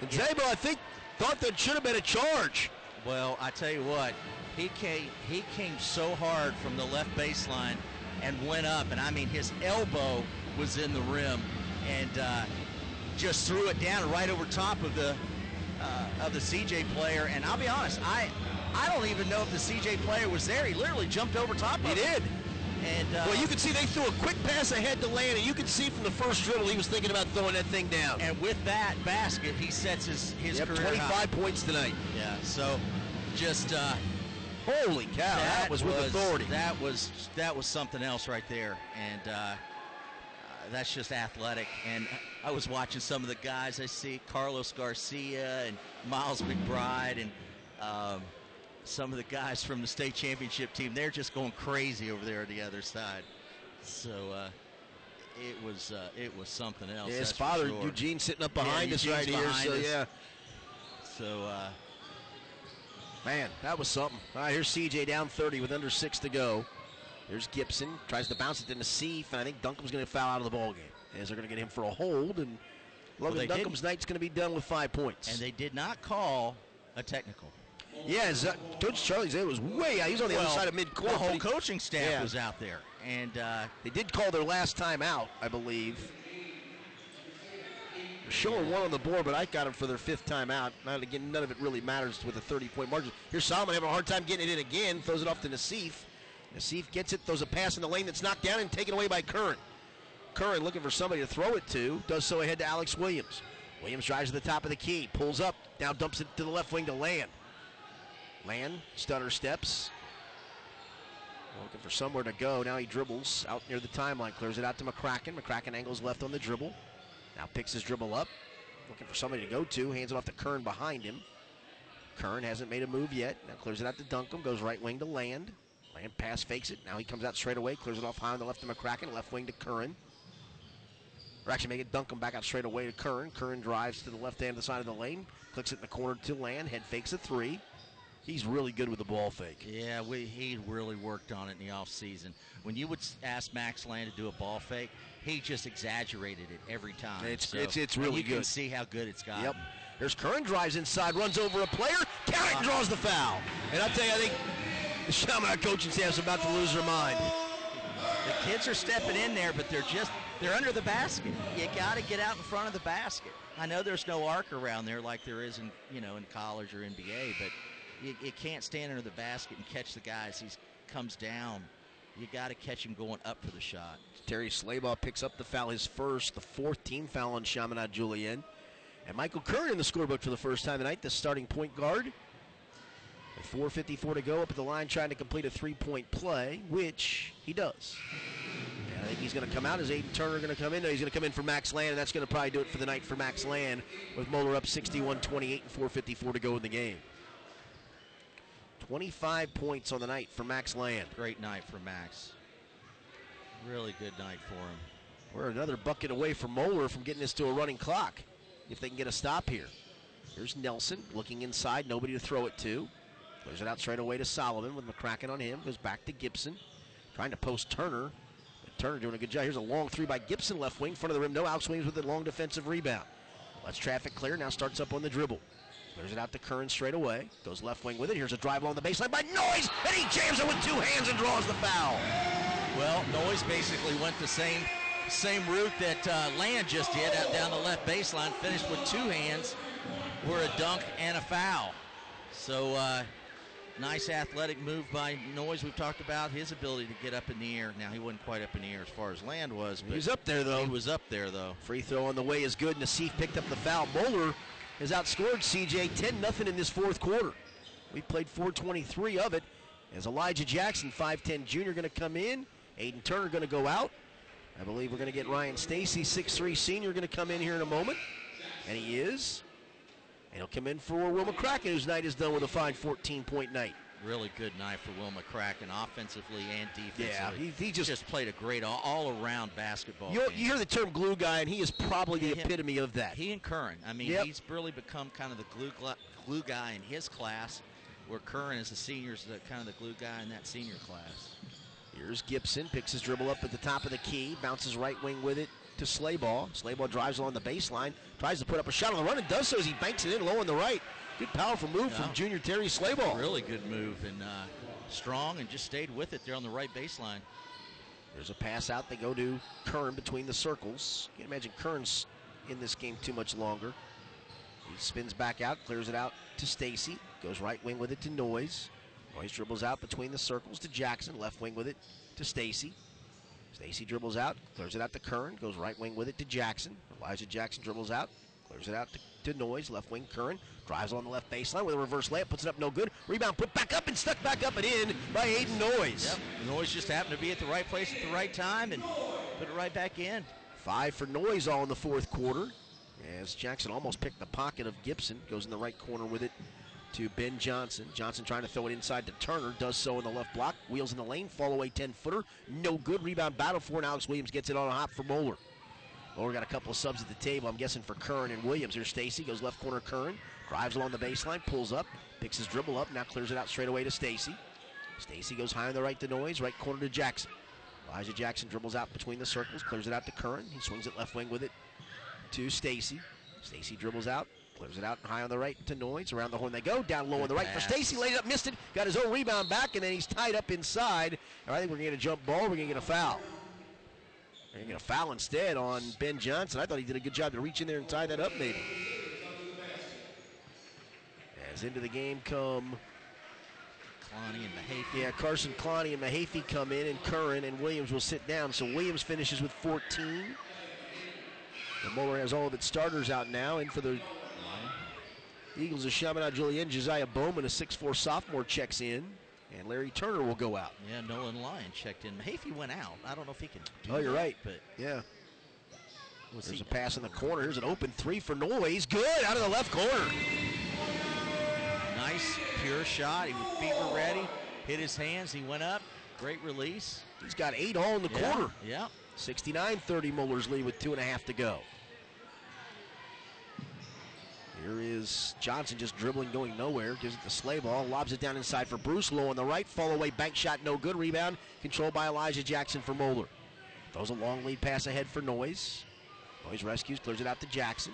And Szabo, I think, thought that should have been a charge. Well, I tell you what, he came he came so hard from the left baseline and went up, and I mean his elbow was in the rim, and uh, just threw it down right over top of the uh, of the CJ player. And I'll be honest, I I don't even know if the CJ player was there. He literally jumped over top of He him. And uh, Well, you could see they threw a quick pass ahead to Land, and you could see from the first dribble he was thinking about throwing that thing down. and with that basket, he sets his his Yep, career 25 high. points tonight. Yeah. So just. Uh, Holy cow, that, was with authority. That was that was something else right there, and uh, uh, that's just athletic. And I was watching some of the guys. I see Carlos Garcia and Miles McBride, and um, some of the guys from the state championship team. They're just going crazy over there on the other side. So uh, it was uh, it was something else. Yeah, his father, sure. Eugene, sitting up Yeah, behind us Eugene's right here. So, us. yeah. So. Uh, Man, that was something. All right, here's CJ down 30 with under six to go. Here's Gibson. Tries to bounce it to Nassif, and I think Duncombe's going to foul out of the ball game. As they're going to get him for a hold, and Logan they Duncombe's night's going to be done with five points. and they did not call a technical. Yeah, Z- Coach Charlie Zay was way out. He was on the other side of midcourt. The whole he- coaching staff Yeah. was out there, and uh, They did call their last time out, I believe. Showing one on the board, but I got him for their fifth time out. Now, again, none of it really matters with a 30 point margin. Here's Solomon having a hard time getting it in again. Throws it off to Nassif. Nassif gets it, throws a pass in the lane that's knocked down and taken away by Curran. Curran looking for somebody to throw it to. Does so ahead to Alex Williams. Williams drives to the top of the key, pulls up, now dumps it to the left wing to Land. Land, stutter steps, Looking for somewhere to go. Now he dribbles out near the timeline, clears it out to McCracken. McCracken angles left on the dribble. Now picks his dribble up. Looking for somebody to go to. Hands it off to Curran behind him. Curran hasn't made a move yet. Now clears it out to Duncombe. Goes right wing to Land. Land pass fakes it. Now he comes out straight away, clears it off high on the left to McCracken, left wing to Curran. Or actually make it him back out straight away to Curran. Curran drives to the left hand of the side of the lane, clicks it in the corner to Land, head fakes a three. He's really good with the ball fake. Yeah, we, he really worked on it in the offseason. When you would ask Max Land to do a ball fake, he just exaggerated it every time. It's- So- it's- it's really you can see how good it's gotten. Yep. There's Curran drives inside, runs over a player, it, and uh-huh. draws the foul. And I'll tell you, I think the Chaminade coaching staff's about to lose their mind. The kids are stepping in there, but they're just they're under the basket. You got to get out in front of the basket. I know there's no arc around there like there is in you know in college or NBA, but you, you can't stand under the basket and catch the guy as he comes down. You got to catch him going up for the shot. Terry Slaybaugh picks up the foul, his first, the fourth team foul on Chaminade Julienne. And Michael Curran in the scorebook for the first time tonight, the starting point guard. With 4.54 to go up at the line trying to complete a three point play, which he does. And I think he's going to come out. Is Aiden Turner going to come in? No, he's going to come in for Max Land, and that's going to probably do it for the night for Max Land with Moeller up 61 28 and 4.54 to go in the game. 25 points on the night for Max Land. Great night for Max. Really good night for him. We're another bucket away from Moeller from getting this to a running clock. If they can get a stop here. Here's Nelson looking inside, nobody to throw it to. Clears it out straight away to Solomon with McCracken on him. Goes back to Gibson. Trying to post Turner. But Turner doing a good job. Here's a long three by Gibson, left wing, front of the rim. No Alex Williams with a long defensive rebound. Lets traffic clear. Now starts up on the dribble. Clears it out to Curran straight away. Goes left wing with it. Here's a drive along the baseline by Noyes. And he jams it with two hands and draws the foul. Well, Noyes basically went the same same route that uh, Land just did out down the left baseline, finished with two hands for a dunk and a foul. So uh, nice athletic move by Noyes. We've talked about his ability to get up in the air. Now he wasn't quite up in the air as far as Land was, but He's up there though. he was up there though. Free throw on the way is good. Nassif picked up the foul. Moeller has outscored CJ 10 0 in this fourth quarter. We played 423 of it. As Elijah Jackson, 5'10 junior, going to come in. Aiden Turner going to go out. I believe we're going to get Ryan Stacy, 6'3 senior, going to come in here in a moment. And he is. And he'll come in for Will McCracken, whose night is done with a fine 14 point night. Really good night for Will McCracken, offensively and defensively. Yeah, he, he just. just played a great all, around basketball. You, hear the term glue guy, and he is probably the Yeah, epitome of that. He and Curran. I mean, Yep. he's really become kind of the glue glue guy in his class, where Curran is the senior, is the kind of the glue guy in that senior class. Here's Gibson, picks his dribble up at the top of the key, bounces right wing with it to Slaybaugh. Slaybaugh drives along the baseline, tries to put up a shot on the run, and does so as he banks it in low on the right. Good powerful move Yeah. from junior Terry Slaybaugh. Really good move and uh, strong, and just stayed with it there on the right baseline. There's a pass out. They go to Curran between the circles. Can't imagine Curran's in this game too much longer. He spins back out, clears it out to Stacy. Goes right wing with it to Noyes. Noyes dribbles out between the circles to Jackson. Left wing with it to Stacy. Stacy dribbles out, clears it out to Kern. Goes right wing with it to Jackson. Elijah Jackson dribbles out, clears it out to, to Noyes. Left wing Curran drives on the left baseline with a reverse layup, puts it up no good. Rebound put back up and stuck back up and in by Aiden Noyes. Yep. Noyes just happened to be at the right place at the right time and put it right back in. Five for Noyes all in the fourth quarter. As Jackson almost picked the pocket of Gibson, goes in the right corner with it to Ben Johnson. Johnson trying to throw it inside to Turner, does so in the left block. Wheels in the lane, fall away 10 footer. No good. Rebound battle for, and Alex Williams gets it on a hop for Moeller. Moeller got a couple of subs at the table, I'm guessing for Curran and Williams. Here's Stacy, goes left corner Curran, drives along the baseline, pulls up, picks his dribble up, now clears it out straight away to Stacy. Stacy goes high on the right to Noyes, right corner to Jackson. Elijah Jackson dribbles out between the circles, clears it out to Curran. He swings it left wing with it to Stacy. Stacy dribbles out, clears it out high on the right to Noyes. Around the horn they go, down low on the right for pass. Stacy. Laid it up, missed it, got his own rebound back, and then he's tied up inside. And I think we're going to get a jump ball. We're going to get a foul. We're going to a foul instead on Ben Johnson. I thought he did a good job to reach in there and tie that up, maybe. As into the game come Kalani and Mahaffey. yeah, Carson Clowney and Mahaffey come in, and Curran and Williams will sit down. So Williams finishes with 14. And Moeller has all of its starters out now. And for the Eagles of Chaminade Julienne, Josiah Bowman, a 6'4 sophomore, checks in. And Larry Turner will go out. Yeah, Nolan Lyon checked in. Mahaffey went out. I don't know if he can Oh, you're that, right. But Yeah. we'll There's see. a pass in the corner. Here's an open three for Noyes. Good out of the left corner. Nice, pure shot. He was fever ready. hit his hands. He went up. Great release. He's got eight all in the Yeah, quarter. Yeah. 69 30 Moeller's lead with two and a half to go. Here is Johnson just dribbling, going nowhere. Gives it the Slaybaugh, lobs it down inside for Bruce Low on the right. Fall away, bank shot, no good. Rebound controlled by Elijah Jackson for Moeller. Throws a long lead pass ahead for Noyes. Noyes rescues, clears it out to Jackson.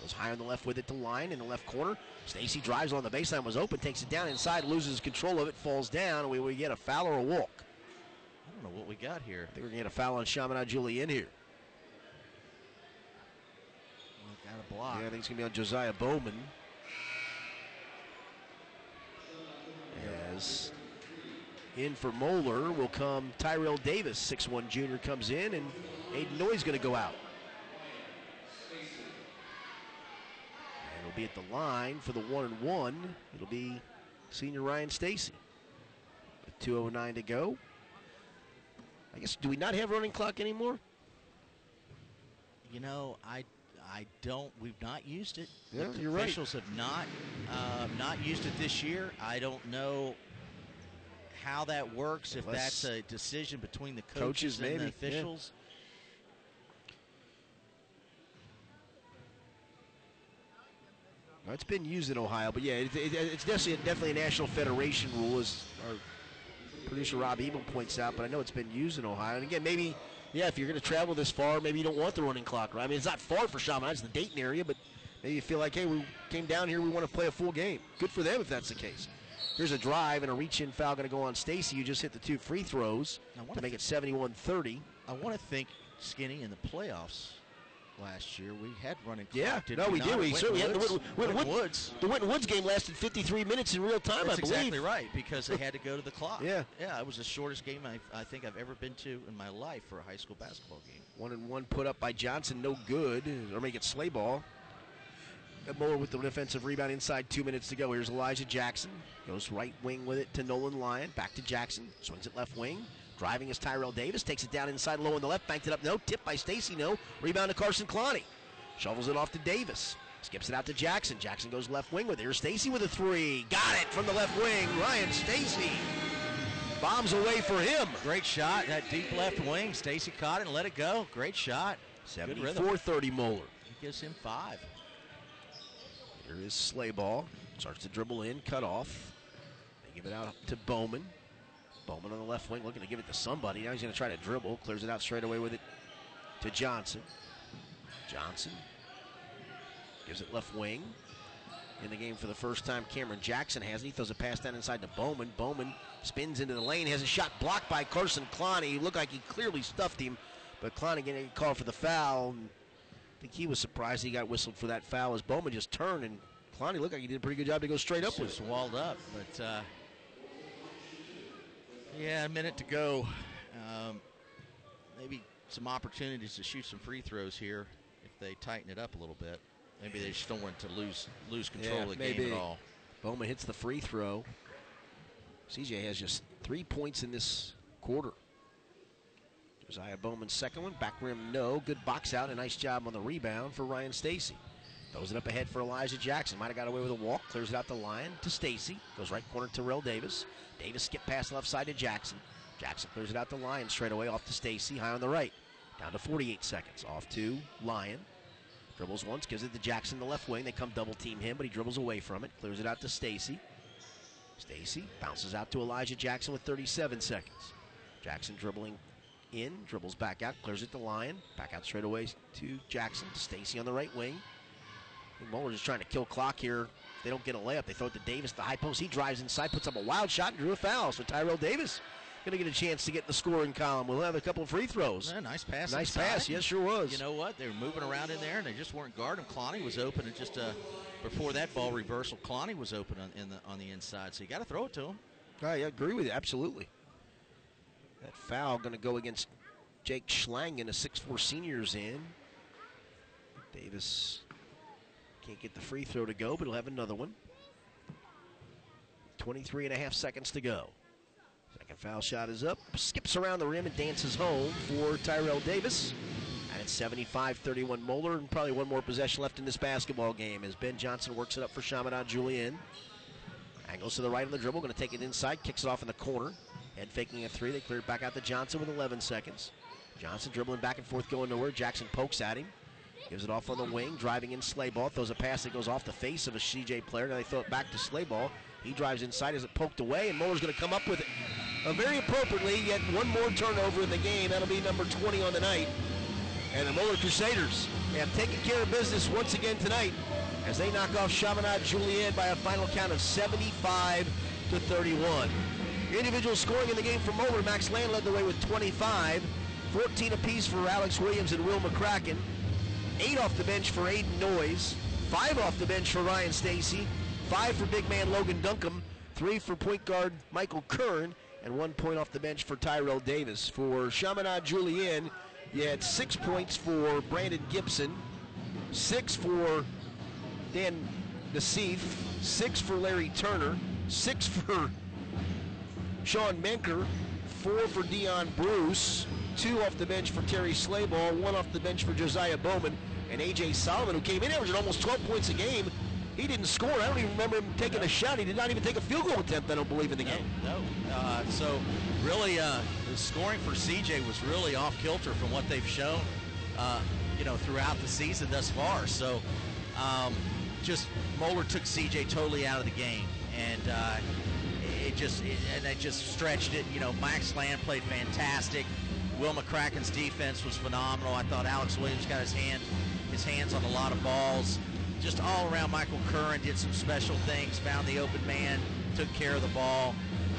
Goes high on the left with it to line in the left corner. Stacy drives on the baseline, was open, takes it down inside, loses control of it, falls down. We, we get a foul or a walk. I don't know what we got here. I think we're going to get a foul on Chaminade Julienne here. Got a block. Yeah, I think it's going to be on Josiah Bowman. As in for Moeller will come Tyrell Davis, 6'1 junior comes in, and Aiden Noyes going to go out. And it'll be at the line for the one and one. It'll be senior Ryan Stacy. With 2.09 to go. I guess, do we not have running clock anymore? You know, I I don't. We've not used it. Yeah, the you're right. officials have not uh, not used it this year. I don't know how that works. If that's a decision between the coaches, Coaches, and the maybe, yeah. officials. No, It's been used in Ohio, but yeah, it, it, it's definitely definitely a national federation rule, as our producer Rob Ebel points out. But I know it's been used in Ohio. And again, maybe yeah, if you're going to travel this far, maybe you don't want the running clock. Right? I mean, it's not far for Chaminade; it's the Dayton area, but maybe you feel like, hey, we came down here, we want to play a full game. Good for them if that's the case. Here's a drive and a reach-in foul going to go on Stacy. You just hit the two free throws to make it 71-30. I want to think Skinny in the playoffs last year we had running clock. Yeah, did no, we, not? did. We certainly had the Woods? Winton, Winton Winton Wood- Woods. The Winton Woods game lasted 53 minutes in real time, That's I believe. exactly right because they had to go to the clock. Yeah. yeah. It was the shortest game I, I think I've ever been to in my life for a high school basketball game. One and one put up by Johnson, no good. Or make it Slaybaugh. Moeller with the defensive rebound inside two minutes to go. Here's Elijah Jackson. Goes right wing with it to Nolan Lyon. Back to Jackson. Swings it left wing. Driving is Tyrell Davis. Takes it down inside low on the left. Banked it up. No. Tip by Stacy. No. Rebound to Carson Cloney. Shovels it off to Davis. Skips it out to Jackson. Jackson goes left wing with it. Here's Stacy with a three. Got it from the left wing. Ryan Stacy. Bombs away for him. Great shot, that deep left wing. Stacy caught it and let it go. Great shot. Good rhythm. 74-30 Moeller. He gives him five. Here is Slaybaugh. Starts to dribble in, cut off. They give it out to Bowman. Bowman on the left wing looking to give it to somebody. Now he's going to try to dribble. Clears it out straight away with it to Johnson. Johnson gives it left wing. In the game for the first time, Cameron Jackson has it. He throws a pass down inside to Bowman. Bowman spins into the lane, has a shot blocked by Carson Cloney. He looked like he clearly stuffed him, but Cloney getting a call for the foul. I think he was surprised he got whistled for that foul as Bowman just turned and Cloney looked like he did a pretty good job to go straight up with Just walled up, but uh, yeah, a minute to go. Um, maybe some opportunities to shoot some free throws here if they tighten it up a little bit. Maybe they just don't want to lose lose control Yeah, of the maybe. game at all. Bowman hits the free throw. CJ has just three points in this quarter. Josiah Bowman's second one. Back rim, no. Good box out. A nice job on the rebound for Ryan Stacy. Throws it up ahead for Elijah Jackson. Might have got away with a walk. Clears it out the line to Stacy. Goes right corner to Terrell Davis. Davis skip past left side to Jackson. Jackson clears it out the line straight away off to Stacy. High on the right. Down to 48 seconds. Off to Lyon. Dribbles once, gives it to Jackson, the left wing. They come double team him, but he dribbles away from it. Clears it out to Stacy. Stacy bounces out to Elijah Jackson with 37 seconds. Jackson dribbling in, dribbles back out, clears it to Lyon. Back out straight away to Jackson. To Stacy on the right wing. Moeller just trying to kill clock here. They don't get a layup, they throw it to Davis, the high post. He drives inside, puts up a wild shot, and drew a foul. So Tyrell Davis going to get a chance to get in the scoring column. We'll have a couple free throws. Yeah, nice pass. Nice inside. pass, yes, sure was. You know what? They were moving around in there, and they just weren't guarding. Clowney was open, and just uh, before that ball reversal, Clowney was open on, in the on the inside. So you got to throw it to him. I agree with you, absolutely. That foul going to go against Jake Schlangen, a 6'4 senior's in. Davis can't get the free throw to go, but he'll have another one. 23 and a half seconds to go. Second foul shot is up. Skips around the rim and dances home for Tyrell Davis. And it's 75 31 Moeller, and probably one more possession left in this basketball game as Ben Johnson works it up for Chaminade Julienne. Angles to the right on the dribble, going to take it inside, kicks it off in the corner. Head faking a three. They clear it back out to Johnson with 11 seconds. Johnson dribbling back and forth, going nowhere. Jackson pokes at him. Gives it off on the wing, driving in Slaybaugh. Throws a pass that goes off the face of a CJ player. Now they throw it back to Slaybaugh. He drives inside as it poked away, and Moeller's going to come up with it uh, very appropriately. Yet one more turnover in the game. That'll be number 20 on the night. And the Muller Crusaders have taken care of business once again tonight as they knock off Chaminade Julienne by a final count of 75 to 31. Individual scoring in the game for Moeller. Max Land led the way with 25, 14 apiece for Alex Williams and Will McCracken, eight off the bench for Aiden Noyes, five off the bench for Ryan Stacy, five for big man Logan Duncombe, three for point guard Michael Curran, and one point off the bench for Tyrell Davis. For Chaminade Julienne, you had six points for Brandon Gibson, six for Dan Nassif, six for Larry Turner, six for Sean Menker, four for Dion Bruce, two off the bench for Terry Slaybaugh, one off the bench for Josiah Bowman, and A.J. Solomon, who came in averaging almost 12 points a game. He didn't score. I don't even remember him taking a shot. He did not even take a field goal attempt, I don't believe, in the game. No. Uh, so really, uh, the scoring for CJ was really off kilter from what they've shown, uh, you know, throughout the season thus far. So um, just Moeller took CJ totally out of the game, and uh, it just it, and they just stretched it. You know, Max Land played fantastic. Will McCracken's defense was phenomenal. I thought Alex Williams got his hand his hands on a lot of balls. Just all around, Michael Curran did some special things, found the open man, took care of the ball.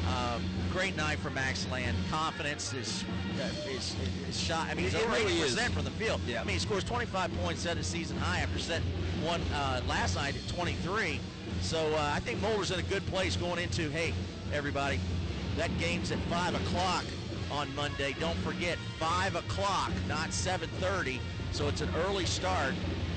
Um, great night for Max Land. Confidence is uh, is, is shot. I mean, he's over really 80% from the field. Yeah. I mean, he scores 25 points, set a season high after setting one uh, last night at 23. So uh, I think Moeller's in a good place going into, hey, everybody, that game's at 5 o'clock on Monday. Don't forget, 5 o'clock, not 7.30. So it's an early start,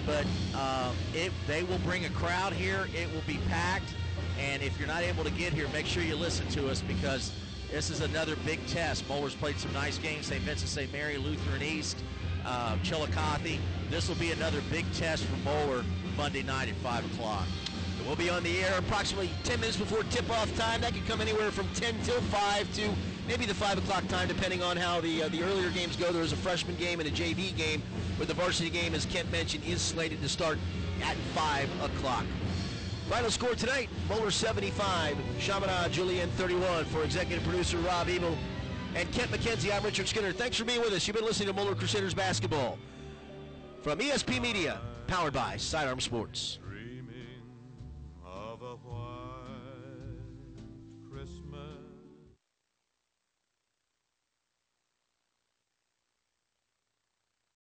but uh, it, they will bring a crowd here. It will be packed. And if you're not able to get here, make sure you listen to us because this is another big test. Moeller's played some nice games, St. Vincent, St. Mary, Lutheran East, uh, Chillicothe. This will be another big test for Moeller Monday night at 5 o'clock. We'll be on the air approximately 10 minutes before tip-off time. That could come anywhere from 10 till 5 to maybe the 5 o'clock time, depending on how the uh, the earlier games go. There is a freshman game and a JV game, but the varsity game, as Kent mentioned, is slated to start at 5 o'clock. Final score tonight, Moeller 75, Chaminade Julienne 31. For executive producer Rob Ebel and Kent McKenzie, I'm Richard Skinner. Thanks for being with us. You've been listening to Moeller Crusaders basketball from ESP Media, powered by Sidearm Sports.